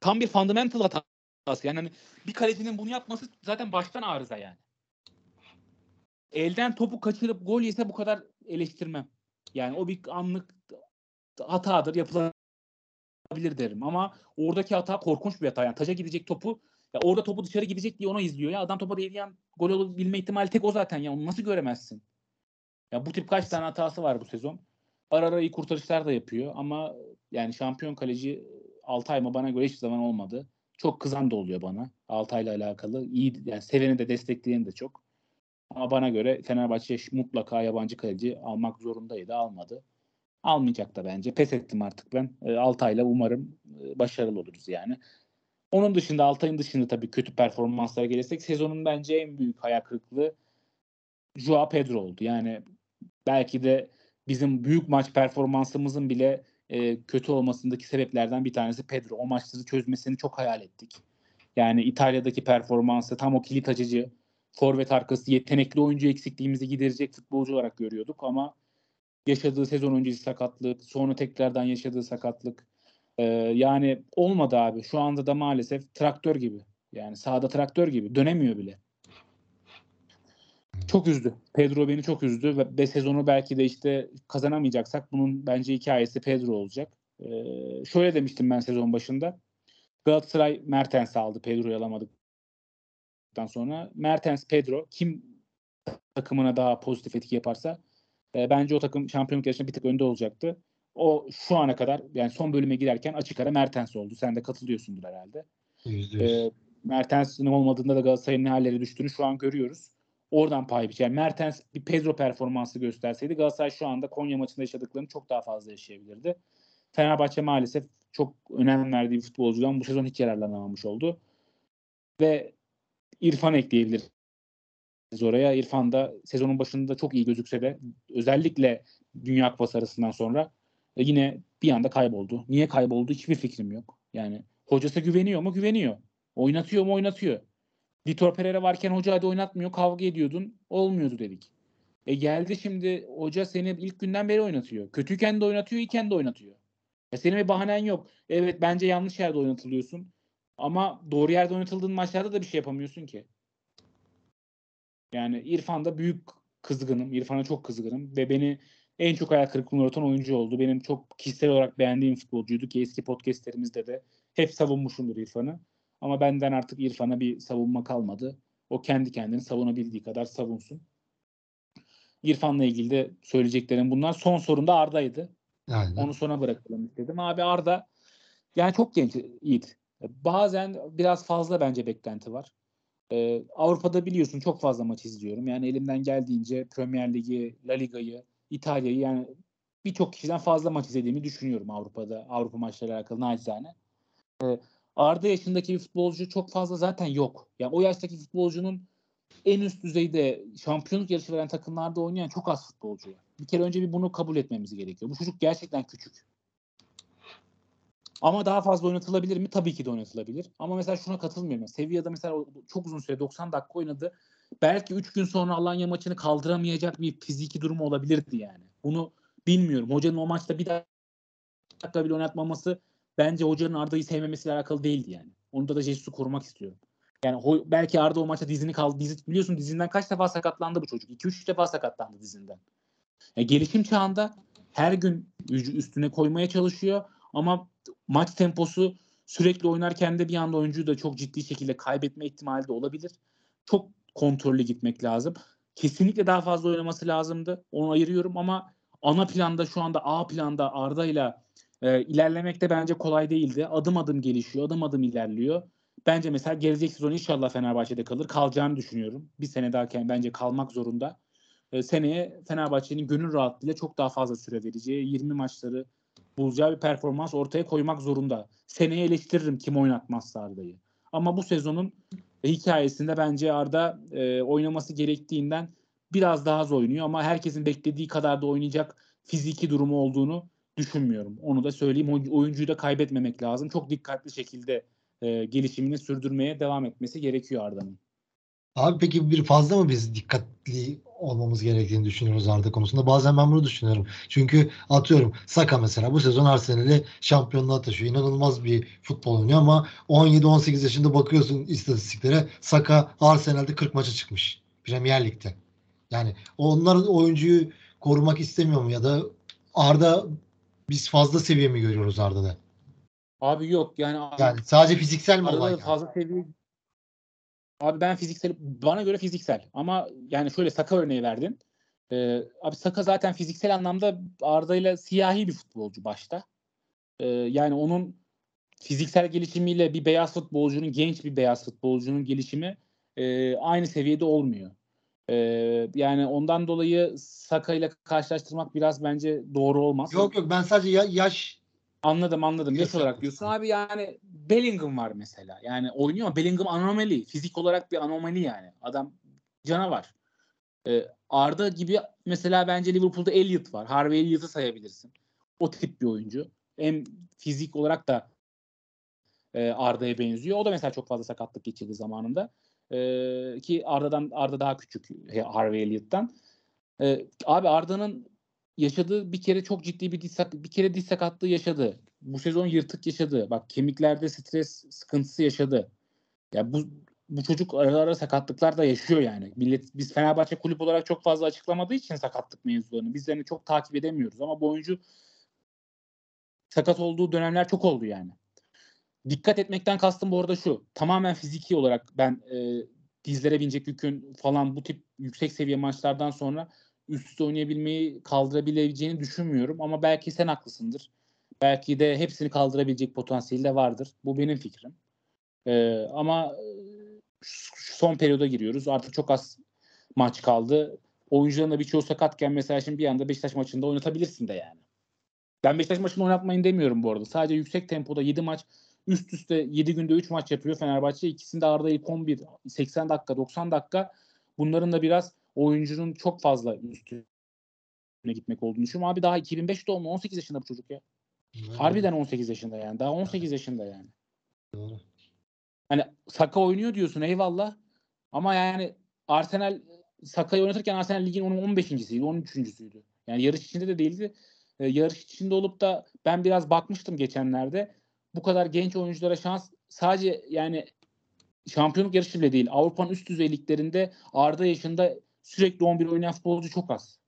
Tam bir fundamental hatası. Yani hani bir kalecinin bunu yapması zaten baştan arıza yani. Elden topu kaçırıp gol yese bu kadar eleştirmem. Yani o bir anlık hatadır yapılabilir derim ama oradaki hata korkunç bir hata. Yani taca gidecek topu Ya orada topu dışarı gidecek diye onu izliyor. Ya adam topa değdiği gol olabilme ihtimali tek o zaten ya. Onu nasıl göremezsin? Ya bu tip kaç tane hatası var bu sezon. Ara ara iyi kurtarışlar da yapıyor ama yani şampiyon kaleci Altay mı bana göre hiçbir zaman olmadı. Çok kızan da oluyor bana Altay'la alakalı. İyi yani seveni de destekleyeni de çok. Ama bana göre Fenerbahçe mutlaka yabancı kaleci almak zorundaydı. Almadı. Almayacak da bence. Pes ettim artık ben. E, Altay'la umarım e, başarılı oluruz yani. Onun dışında Altay'ın dışında tabii kötü performanslara gelirsek sezonun bence en büyük hayal kırıklığı Joao Pedro oldu. Yani belki de bizim büyük maç performansımızın bile e, kötü olmasındaki sebeplerden bir tanesi Pedro. O maçları çözmesini çok hayal ettik. Yani İtalya'daki performansı tam o kilit açıcı forvet arkası yetenekli oyuncu eksikliğimizi giderecek futbolcu olarak görüyorduk ama yaşadığı sezon öncesi sakatlık, sonra tekrardan yaşadığı sakatlık e, yani olmadı abi. Şu anda da maalesef traktör gibi. Yani sahada traktör gibi. Dönemiyor bile. Çok üzdü. Pedro beni çok üzdü ve, ve sezonu belki de işte kazanamayacaksak bunun bence hikayesi Pedro olacak. Ee, şöyle demiştim ben sezon başında. Galatasaray Mertens aldı Pedro'yu alamadıktan sonra. Mertens, Pedro kim takımına daha pozitif etki yaparsa e, bence o takım şampiyonluk yarışında bir tık önde olacaktı. O şu ana kadar yani son bölüme girerken açık ara Mertens oldu. Sen de katılıyorsundur herhalde. E, Mertens'in olmadığında da Galatasaray'ın ne hallere düştüğünü şu an görüyoruz. Oradan pay biçer. Yani Mertens bir Pedro performansı gösterseydi Galatasaray şu anda Konya maçında yaşadıklarını çok daha fazla yaşayabilirdi. Fenerbahçe maalesef çok önem verdiği bir futbolcudan bu sezon hiç yararlanamamış oldu. Ve İrfan ekleyebiliriz oraya. İrfan da sezonun başında çok iyi gözükse de özellikle Dünya Kupası arasından sonra e, yine bir anda kayboldu. Niye kayboldu hiçbir fikrim yok. Yani hocası güveniyor mu? Güveniyor. Oynatıyor mu? Oynatıyor. Vitor Pereira varken hoca hadi oynatmıyor kavga ediyordun. Olmuyordu dedik. E geldi şimdi hoca seni ilk günden beri oynatıyor. Kötüyken de oynatıyor, iyiken de oynatıyor. E senin bir bahanen yok. Evet bence yanlış yerde oynatılıyorsun. Ama doğru yerde oynatıldığın maçlarda da bir şey yapamıyorsun ki. Yani İrfan'da büyük kızgınım. İrfan'a çok kızgınım. Ve beni en çok ayak kırıklığına uğratan oyuncu oldu. Benim çok kişisel olarak beğendiğim futbolcuydu ki eski podcastlerimizde de hep savunmuşumdur İrfan'ı. Ama benden artık İrfan'a bir savunma kalmadı. O kendi kendini savunabildiği kadar savunsun. İrfan'la ilgili de söyleyeceklerim bunlar. Son sorun da Arda'ydı. Aynen. Onu sona bırakalım istedim. Abi Arda yani çok genç Yiğit. Bazen biraz fazla bence beklenti var. Ee, Avrupa'da biliyorsun çok fazla maç izliyorum. Yani elimden geldiğince Premier Ligi, La Liga'yı, İtalya'yı yani birçok kişiden fazla maç izlediğimi düşünüyorum Avrupa'da. Avrupa maçları alakalı naçizane. Ee, Arda yaşındaki bir futbolcu çok fazla zaten yok. Yani o yaştaki futbolcunun en üst düzeyde şampiyonluk yarışı veren takımlarda oynayan çok az futbolcu. Bir kere önce bir bunu kabul etmemiz gerekiyor. Bu çocuk gerçekten küçük. Ama daha fazla oynatılabilir mi? Tabii ki de oynatılabilir. Ama mesela şuna katılmıyorum. Sevilla'da mesela çok uzun süre 90 dakika oynadı. Belki 3 gün sonra Alanya maçını kaldıramayacak bir fiziki durumu olabilirdi yani. Bunu bilmiyorum. Hocanın o maçta bir dakika bile oynatmaması bence hocanın Arda'yı sevmemesiyle alakalı değildi yani. Onda da Jesus'u korumak istiyorum. Yani belki Arda o maçta dizini kaldı. Dizi, biliyorsun dizinden kaç defa sakatlandı bu çocuk? 2-3 defa sakatlandı dizinden. Yani gelişim çağında her gün üstüne koymaya çalışıyor ama maç temposu sürekli oynarken de bir anda oyuncuyu da çok ciddi şekilde kaybetme ihtimali de olabilir. Çok kontrollü gitmek lazım. Kesinlikle daha fazla oynaması lazımdı. Onu ayırıyorum ama ana planda şu anda A planda Arda ile e, ilerlemek de bence kolay değildi. Adım adım gelişiyor, adım adım ilerliyor. Bence mesela gelecek sezon inşallah Fenerbahçe'de kalır. Kalacağını düşünüyorum. Bir sene daha bence kalmak zorunda. E, seneye Fenerbahçe'nin gönül rahatlığıyla çok daha fazla süre vereceği, 20 maçları bulacağı bir performans ortaya koymak zorunda. Seneye eleştiririm kim oynatmazsa Arda'yı. Ama bu sezonun hikayesinde bence Arda e, oynaması gerektiğinden biraz daha az oynuyor ama herkesin beklediği kadar da oynayacak fiziki durumu olduğunu düşünmüyorum. Onu da söyleyeyim. Oyuncuyu da kaybetmemek lazım. Çok dikkatli şekilde e, gelişimini sürdürmeye devam etmesi gerekiyor Arda'nın. Abi peki bir fazla mı biz dikkatli olmamız gerektiğini düşünüyoruz Arda konusunda? Bazen ben bunu düşünüyorum. Çünkü atıyorum Saka mesela bu sezon Arsenal'i şampiyonluğa taşıyor. İnanılmaz bir futbol oynuyor ama 17-18 yaşında bakıyorsun istatistiklere Saka Arsenal'de 40 maça çıkmış. Premier Lig'de. Yani onlar oyuncuyu korumak istemiyor mu ya da Arda biz fazla seviye mi görüyoruz Arda'da? Abi yok yani yani sadece fiziksel mi olay? Yani? Fazla seviye Abi ben fiziksel bana göre fiziksel ama yani şöyle Saka örneği verdin. Ee, abi Saka zaten fiziksel anlamda Arda ile siyahi bir futbolcu başta. Ee, yani onun fiziksel gelişimiyle bir beyaz futbolcunun genç bir beyaz futbolcunun gelişimi e, aynı seviyede olmuyor. E, yani ondan dolayı Saka ile karşılaştırmak biraz bence doğru olmaz. Yok yok ben sadece ya, yaş Anladım anladım. Yaş olarak diyorsun. Abi yani Bellingham var mesela. Yani oynuyor ama Bellingham anomali. Fizik olarak bir anomali yani. Adam canavar. Ee, Arda gibi mesela bence Liverpool'da Elliot var. Harvey Elliott'ı sayabilirsin. O tip bir oyuncu. Hem fizik olarak da e, Arda'ya benziyor. O da mesela çok fazla sakatlık geçirdi zamanında. E, ki Arda'dan Arda daha küçük Harvey Elliott'tan. E, abi Arda'nın yaşadığı bir kere çok ciddi bir diz, bir kere diz sakatlığı yaşadı. Bu sezon yırtık yaşadı. Bak kemiklerde stres sıkıntısı yaşadı. Ya bu bu çocuk ara ara sakatlıklar da yaşıyor yani. Millet biz Fenerbahçe kulüp olarak çok fazla açıklamadığı için sakatlık mevzularını biz yani çok takip edemiyoruz ama bu oyuncu sakat olduğu dönemler çok oldu yani. Dikkat etmekten kastım bu arada şu. Tamamen fiziki olarak ben e, dizlere binecek yükün falan bu tip yüksek seviye maçlardan sonra üst üste oynayabilmeyi kaldırabileceğini düşünmüyorum. Ama belki sen haklısındır. Belki de hepsini kaldırabilecek potansiyeli de vardır. Bu benim fikrim. Ee, ama şu son periyoda giriyoruz. Artık çok az maç kaldı. Oyuncuların da birçoğu sakatken mesela şimdi bir anda Beşiktaş maçında oynatabilirsin de yani. Ben Beşiktaş maçını oynatmayın demiyorum bu arada. Sadece yüksek tempoda 7 maç üst üste 7 günde 3 maç yapıyor Fenerbahçe. İkisinde Arda ilk 11 80 dakika 90 dakika. Bunların da biraz oyuncunun çok fazla üstüne gitmek olduğunu düşünüyorum. Abi daha 2005 doğumlu 18 yaşında bu çocuk ya. Evet. Harbiden 18 yaşında yani. Daha 18 yaşında yani. Doğru. Hani Saka oynuyor diyorsun eyvallah. Ama yani Arsenal Saka'yı oynatırken Arsenal ligin onun 15.siydi, 13.süydü. Yani yarış içinde de değildi. Ee, yarış içinde olup da ben biraz bakmıştım geçenlerde. Bu kadar genç oyunculara şans sadece yani şampiyonluk yarışı bile değil. Avrupa'nın üst düzey liglerinde Arda yaşında sürekli 11 oynayan futbolcu çok az.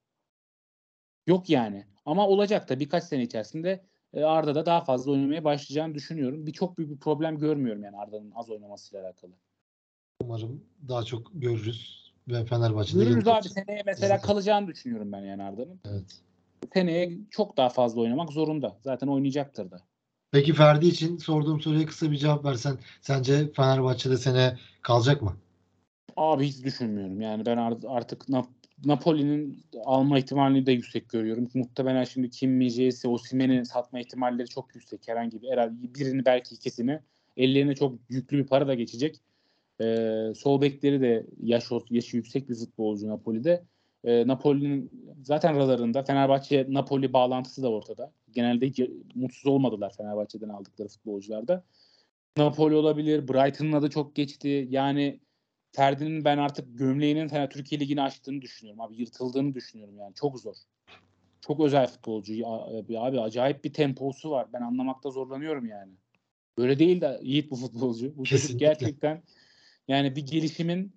Yok yani. Ama olacak da birkaç sene içerisinde e, Arda da daha fazla oynamaya başlayacağını düşünüyorum. Bir çok büyük bir problem görmüyorum yani Arda'nın az oynamasıyla alakalı. Umarım daha çok görürüz ve Fenerbahçe'de görürüz abi seneye mesela Zaten. kalacağını düşünüyorum ben yani Arda'nın. Evet. Seneye çok daha fazla oynamak zorunda. Zaten oynayacaktır da. Peki Ferdi için sorduğum soruya kısa bir cevap versen. Sence Fenerbahçe'de sene kalacak mı? Abi hiç düşünmüyorum. Yani ben artık Napoli'nin alma ihtimalini de yüksek görüyorum. Muhtemelen şimdi Kim Mijesi, Osimhen'i satma ihtimalleri çok yüksek. Herhangi bir herhalde birini belki ikisini. Ellerine çok yüklü bir para da geçecek. Ee, sol bekleri de yaş yaşı yüksek bir futbolcu Napoli'de. Ee, Napoli'nin zaten radarında Fenerbahçe Napoli bağlantısı da ortada. Genelde hiç mutsuz olmadılar Fenerbahçe'den aldıkları futbolcularda. Napoli olabilir. Brighton'ın adı çok geçti. Yani Ferdi'nin ben artık gömleğinin yani Türkiye Ligi'ni açtığını düşünüyorum. Abi yırtıldığını düşünüyorum yani. Çok zor. Çok özel futbolcu. Abi, abi acayip bir temposu var. Ben anlamakta zorlanıyorum yani. Böyle değil de Yiğit bu futbolcu. Bu çocuk gerçekten yani bir gelişimin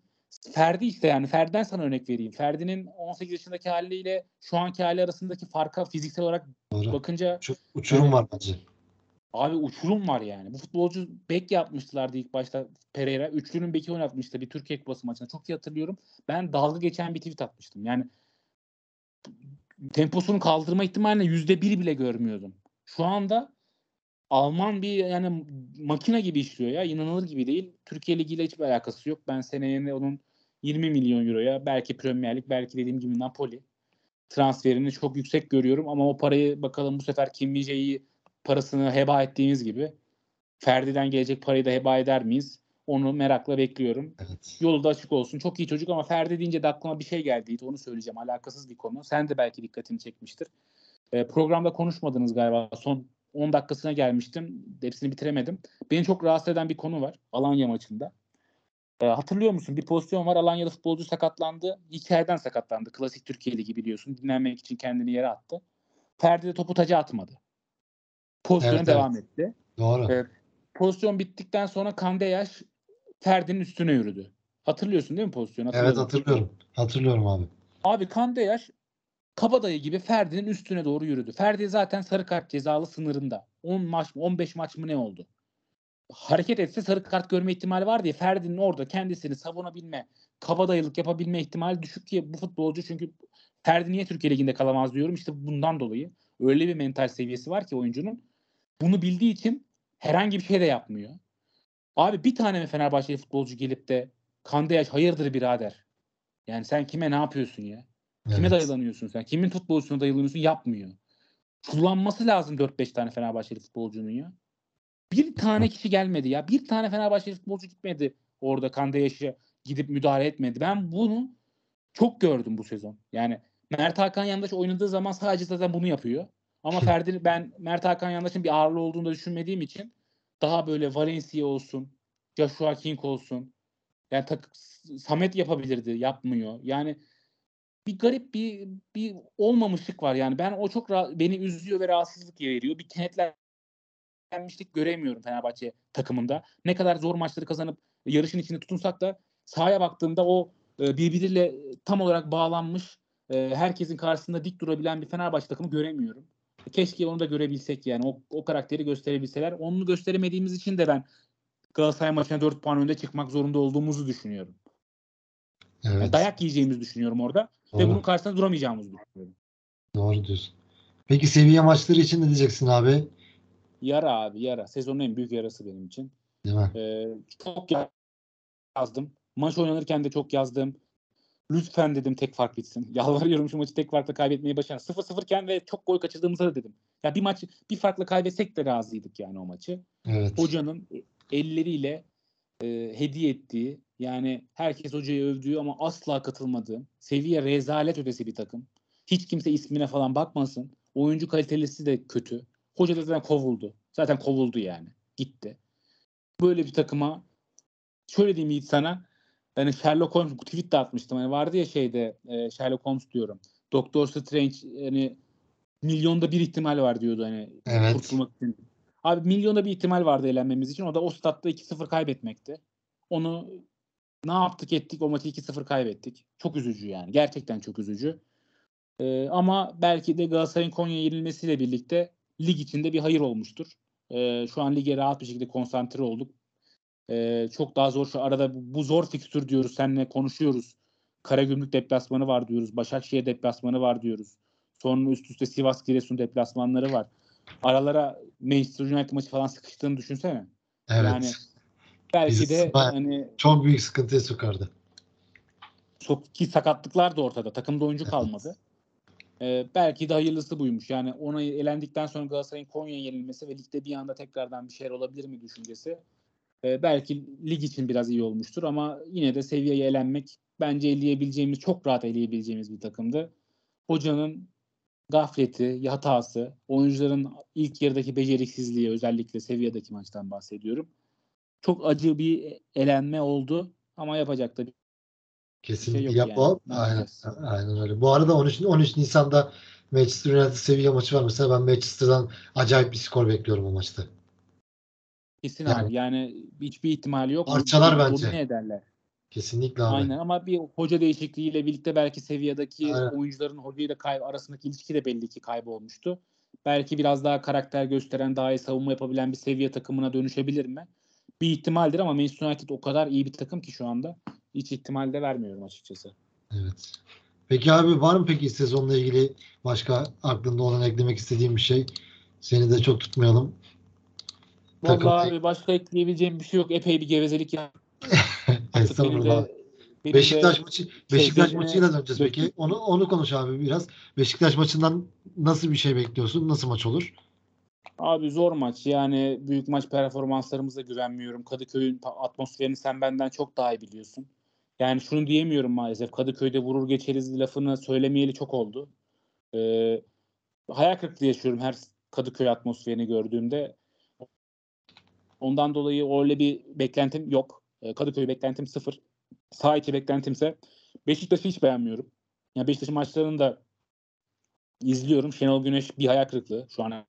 Ferdi işte yani Ferdi'den sana örnek vereyim. Ferdi'nin 18 yaşındaki haliyle şu anki hali arasındaki farka fiziksel olarak Doğru. bakınca uçurum yani, var bence. Abi uçurum var yani. Bu futbolcu bek yapmışlardı ilk başta Pereira. Üçlünün beki oynatmıştı bir Türkiye Kupası maçında. Çok iyi hatırlıyorum. Ben dalga geçen bir tweet atmıştım. Yani temposunu kaldırma ihtimaline yüzde bir bile görmüyordum. Şu anda Alman bir yani makine gibi işliyor ya. inanılır gibi değil. Türkiye Ligi ile hiçbir alakası yok. Ben seneye onun 20 milyon euroya belki Premier Lig belki dediğim gibi Napoli transferini çok yüksek görüyorum ama o parayı bakalım bu sefer Kim Mije'yi parasını heba ettiğimiz gibi Ferdi'den gelecek parayı da heba eder miyiz? Onu merakla bekliyorum. Evet. Yolu da açık olsun. Çok iyi çocuk ama Ferdi deyince de aklıma bir şey geldi. Onu söyleyeceğim. Alakasız bir konu. Sen de belki dikkatini çekmiştir. E, programda konuşmadınız galiba. Son 10 dakikasına gelmiştim. Hepsini bitiremedim. Beni çok rahatsız eden bir konu var. Alanya maçında. E, hatırlıyor musun? Bir pozisyon var. Alanya'da futbolcu sakatlandı. Hikayeden sakatlandı. Klasik Türkiye Ligi biliyorsun. Dinlenmek için kendini yere attı. Ferdi de topu taca atmadı. Pozisyona evet, devam evet. etti. Doğru. E, pozisyon bittikten sonra Kandeyaş Ferdi'nin üstüne yürüdü. Hatırlıyorsun değil mi pozisyonu? Evet hatırlıyorum. Hatırlıyorum abi. Abi Kandeyaş kabadayı gibi Ferdi'nin üstüne doğru yürüdü. Ferdi zaten sarı kart cezalı sınırında. 10 maç mı 15 maç mı ne oldu? hareket etse sarı kart görme ihtimali var diye Ferdi'nin orada kendisini savunabilme, kabadayılık yapabilme ihtimali düşük diye bu futbolcu çünkü Ferdi niye Türkiye Ligi'nde kalamaz diyorum işte bundan dolayı. Öyle bir mental seviyesi var ki oyuncunun. Bunu bildiği için herhangi bir şey de yapmıyor. Abi bir tane mi Fenerbahçeli futbolcu gelip de Kandeyaş hayırdır birader. Yani sen kime ne yapıyorsun ya? Kime Evet. dayılanıyorsun sen? Kimin futbolcusuna dayılanıyorsun? Yapmıyor. Kullanması lazım 4-5 tane Fenerbahçeli futbolcunun ya. Bir tane kişi gelmedi ya. Bir tane Fenerbahçeli futbolcu gitmedi orada Kandeyaş'a gidip müdahale etmedi. Ben bunu çok gördüm bu sezon. Yani Mert Hakan Yandaş oynadığı zaman sadece zaten bunu yapıyor. Ama Ferdi ben Mert Hakan Yandaş'ın bir ağırlığı olduğunu da düşünmediğim için daha böyle Valencia olsun, Joshua King olsun. Yani tak, Samet yapabilirdi, yapmıyor. Yani bir garip bir bir olmamışlık var yani. Ben o çok beni üzüyor ve rahatsızlık veriyor. Bir kenetlenmişlik göremiyorum Fenerbahçe takımında. Ne kadar zor maçları kazanıp yarışın içinde tutunsak da sahaya baktığımda o e, birbiriyle tam olarak bağlanmış e, herkesin karşısında dik durabilen bir Fenerbahçe takımı göremiyorum. Keşke onu da görebilsek yani o, o karakteri gösterebilseler. Onu gösteremediğimiz için de ben Galatasaray maçına 4 puan önde çıkmak zorunda olduğumuzu düşünüyorum. Yani Evet. dayak yiyeceğimizi düşünüyorum orada ve Doğru. bunun karşısında duramayacağımızı düşünüyorum. Doğru diyorsun. Peki seviye maçları için ne diyeceksin abi? Yara abi yara. Sezonun en büyük yarası benim için. Değil mi? Ee, çok yazdım. Maç oynanırken de çok yazdım. Lütfen dedim tek fark bitsin. [LAUGHS] Yalvarıyorum şu maçı tek farkla kaybetmeyi başarın. 0-0 iken ve çok gol kaçırdığımızda da dedim. Ya bir maç bir farkla kaybetsek de razıydık yani o maçı. Evet. Hocanın elleriyle e, hediye ettiği yani herkes hocayı övdüğü ama asla katılmadığım seviye rezalet ötesi bir takım. Hiç kimse ismine falan bakmasın. Oyuncu kalitesi de kötü. Hoca da zaten kovuldu. Zaten kovuldu yani. Gitti. Böyle bir takıma şöyle diyeyim Yiğit sana. Yani Sherlock Holmes tweet de atmıştım. Hani vardı ya şeyde e, Sherlock Holmes diyorum. Doktor Strange yani milyonda bir ihtimal var diyordu hani Evet. kurtulmak için. Abi milyonda bir ihtimal vardı elenmemiz için. O da o statta 2-0 kaybetmekti. Onu ne yaptık ettik o maçı 2-0 kaybettik. Çok üzücü yani. Gerçekten çok üzücü. Ee, ama belki de Galatasaray'ın Konya'ya yenilmesiyle birlikte lig içinde bir hayır olmuştur. Ee, şu an lige rahat bir şekilde konsantre olduk. Ee, çok daha zor şu arada bu zor fikstür diyoruz. Seninle konuşuyoruz. Karagümrük deplasmanı var diyoruz. Başakşehir deplasmanı var diyoruz. Sonra üst üste Sivas Giresun deplasmanları var. Aralara Manchester United maçı falan sıkıştığını düşünsene. Evet. Yani belki Bizi de hani Çok büyük sıkıntıya sokardı. çok ki sakatlıklar da ortada. Takımda oyuncu Evet. kalmadı. Ee, belki de hayırlısı buymuş. Yani ona elendikten sonra Galatasaray'ın Konya'ya yenilmesi ve ligde bir anda tekrardan bir şeyler olabilir mi düşüncesi. Ee, belki lig için biraz iyi olmuştur ama yine de seviyeye elenmek bence eleyebileceğimiz, çok rahat eleyebileceğimiz bir takımdı. Hocanın gafleti, hatası, oyuncuların ilk yarıdaki beceriksizliği özellikle seviyedeki maçtan bahsediyorum. Çok acı bir elenme oldu ama yapacak da bir Kesinlikle. yok ya, yani. o, Ne aynen, aynen öyle. Bu arada 13, 13 Nisan'da Manchester United Sevilla maçı var. Mesela ben Manchester'dan acayip bir skor bekliyorum o maçta. Kesin Yani- abi yani hiçbir ihtimali yok. Parçalar bence. ederler. Kesinlikle abi. Aynen ama bir hoca değişikliğiyle birlikte belki seviyedeki Aynen. oyuncuların hocayla kay- arasındaki ilişki de belli ki kaybolmuştu. Belki biraz daha karakter gösteren, daha iyi savunma yapabilen bir seviye takımına dönüşebilir mi? Bir ihtimaldir ama Manchester United o kadar iyi bir takım ki şu anda. Hiç ihtimal de vermiyorum açıkçası. Evet. Peki abi var mı peki sezonla ilgili başka aklında olan eklemek istediğim bir şey? Seni de çok tutmayalım. Takım- Vallahi abi başka ekleyebileceğim bir şey yok. Epey bir gevezelik yaptık. [LAUGHS] Estağfurullah. benim Beşiktaş de maçı Beşiktaş sevdiğimi- maçıyla döneceğiz peki. Dök- Onu onu konuş abi biraz. Beşiktaş maçından nasıl bir şey bekliyorsun? Nasıl maç olur? Abi zor maç. Yani büyük maç performanslarımıza güvenmiyorum. Kadıköy'ün atmosferini sen benden çok daha iyi biliyorsun. Yani şunu diyemiyorum maalesef. Kadıköy'de vurur geçeriz lafını söylemeyeli çok oldu. Ee, hayal kırıklığı yaşıyorum her Kadıköy atmosferini gördüğümde. Ondan dolayı öyle bir beklentim yok. Ee, Kadıköy beklentim sıfır. Sağ içi beklentimse Beşiktaş'ı hiç beğenmiyorum. Yani Beşiktaş'ın maçlarını da izliyorum. Şenol Güneş bir hayal kırıklığı şu ana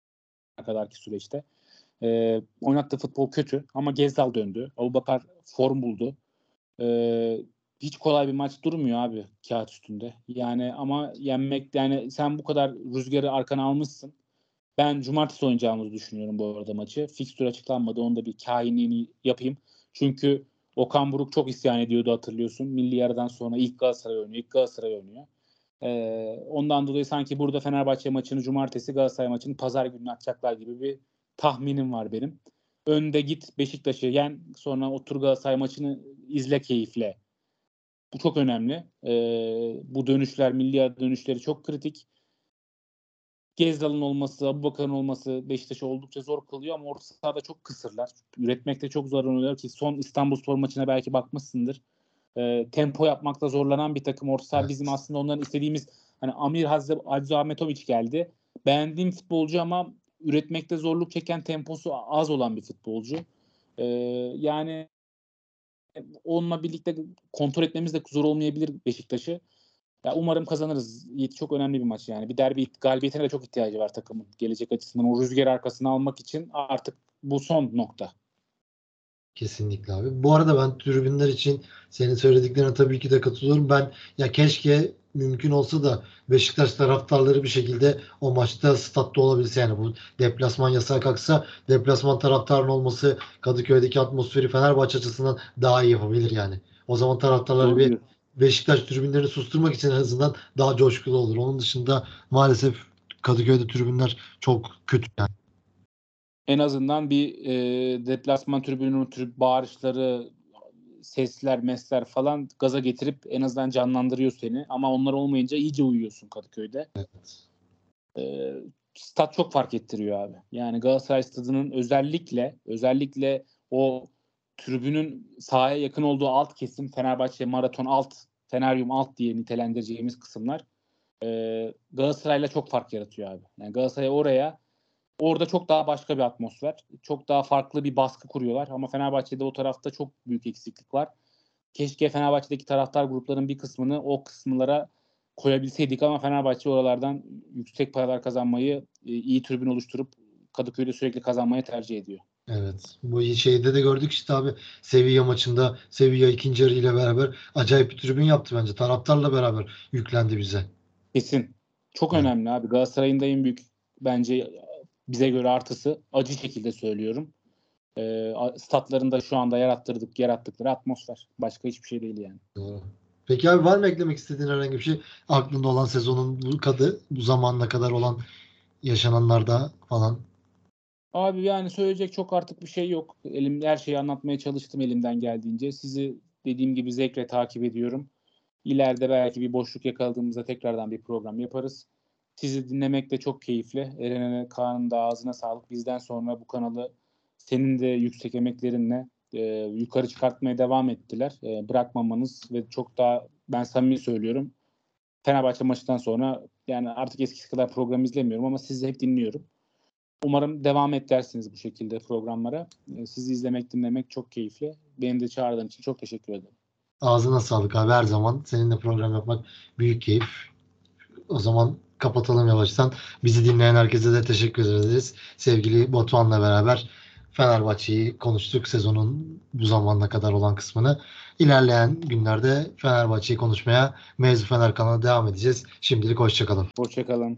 kadarki süreçte. Ee, oynattığı futbol kötü ama Gezdal döndü. Abubakar form buldu. Ee, hiç kolay bir maç durmuyor abi kağıt üstünde. Yani ama yenmek yani sen bu kadar rüzgarı arkana almışsın. Ben cumartesi oynayacağımızı düşünüyorum bu arada maçı. Fikstür açıklanmadı. Onu da bir kahinliğini yapayım. Çünkü Okan Buruk çok isyan ediyordu hatırlıyorsun. Milli yarıdan sonra ilk Galatasaray oynuyor. ilk Galatasaray oynuyor. Ee, ondan dolayı sanki burada Fenerbahçe maçını cumartesi Galatasaray maçını pazar günü atacaklar gibi bir tahminim var benim. Önde git Beşiktaş'ı yen sonra otur Galatasaray maçını izle keyifle. Bu çok önemli. Ee, bu dönüşler, milli dönüşleri çok kritik. Gezdal'ın olması, Abubakar'ın olması Beşiktaş'ı oldukça zor kılıyor ama orta sahada çok kısırlar. Üretmekte çok zorlanıyorlar ki son İstanbul Spor maçına belki bakmışsındır. E, tempo yapmakta zorlanan bir takım orta saha. Evet. Bizim aslında onların istediğimiz hani Amir Hazze Aziz Ahmetoviç geldi. Beğendiğim futbolcu ama üretmekte zorluk çeken temposu az olan bir futbolcu. E, yani onunla birlikte kontrol etmemiz de zor olmayabilir Beşiktaş'ı. Ya umarım kazanırız. Yiğit çok önemli bir maç yani. Bir derbi galibiyetine de çok ihtiyacı var takımın. Gelecek açısından o rüzgar arkasına almak için artık bu son nokta. Kesinlikle abi. Bu arada ben tribünler için senin söylediklerine tabii ki de katılıyorum. Ben ya keşke mümkün olsa da Beşiktaş taraftarları bir şekilde o maçta statta olabilse yani bu deplasman yasağı kalksa deplasman taraftarın olması Kadıköy'deki atmosferi Fenerbahçe açısından daha iyi yapabilir yani. O zaman taraftarları bir Beşiktaş tribünlerini susturmak için en azından daha coşkulu olur. Onun dışında maalesef Kadıköy'de tribünler çok kötü yani. En azından bir e, deplasman tribününün trib bağırışları, sesler, mesler falan gaza getirip en azından canlandırıyor seni. Ama onlar olmayınca iyice uyuyorsun Kadıköy'de. Evet. E, stat çok fark ettiriyor abi. Yani Galatasaray stadının özellikle özellikle o tribünün sahaya yakın olduğu alt kesim Fenerbahçe maraton alt, Feneryum alt diye nitelendireceğimiz kısımlar e, Galatasaray'la çok fark yaratıyor abi. Yani Galatasaray oraya orada çok daha başka bir atmosfer. Çok daha farklı bir baskı kuruyorlar ama Fenerbahçe'de o tarafta çok büyük eksiklik var. Keşke Fenerbahçe'deki taraftar gruplarının bir kısmını o kısımlara koyabilseydik ama Fenerbahçe oralardan yüksek paralar kazanmayı, e, iyi tribün oluşturup Kadıköy'de sürekli kazanmayı tercih ediyor. Evet. Bu şeyde de gördük işte abi Sevilla maçında Sevilla ikinci yarı ile beraber acayip bir tribün yaptı bence. Taraftarla beraber yüklendi bize. Kesin. Çok evet. önemli abi. Galatasaray'ın da en büyük bence bize göre artısı acı şekilde söylüyorum. E, statlarında şu anda yarattırdık, yarattıkları atmosfer. Başka hiçbir şey değil yani. Doğru. Peki abi var mı eklemek istediğin herhangi bir şey? Aklında olan sezonun bu kadı bu zamanla kadar olan yaşananlarda falan Abi yani söyleyecek çok artık bir şey yok. Elim her şeyi anlatmaya çalıştım elimden geldiğince. Sizi dediğim gibi zevkle takip ediyorum. İleride belki bir boşluk yakaladığımızda tekrardan bir program yaparız. Sizi dinlemek de çok keyifli. Eren'e Kaan'ın da ağzına sağlık. Bizden sonra bu kanalı senin de yüksek emeklerinle e, yukarı çıkartmaya devam ettiler. E, bırakmamanız ve çok daha ben samimi söylüyorum. Fenerbahçe maçından sonra yani artık eskisi kadar program izlemiyorum ama sizi hep dinliyorum. Umarım devam edersiniz bu şekilde programlara. Ee, sizi izlemek, dinlemek çok keyifli. Benim de çağırdığın için çok teşekkür ederim. Ağzına sağlık abi her zaman. Seninle program yapmak büyük keyif. O zaman kapatalım yavaştan. Bizi dinleyen herkese de teşekkür ederiz. Sevgili Batuhan'la beraber Fenerbahçe'yi konuştuk sezonun bu zamana kadar olan kısmını. İlerleyen günlerde Fenerbahçe'yi konuşmaya Mevzu Fener kanalına devam edeceğiz. Şimdilik hoşçakalın. Hoşçakalın.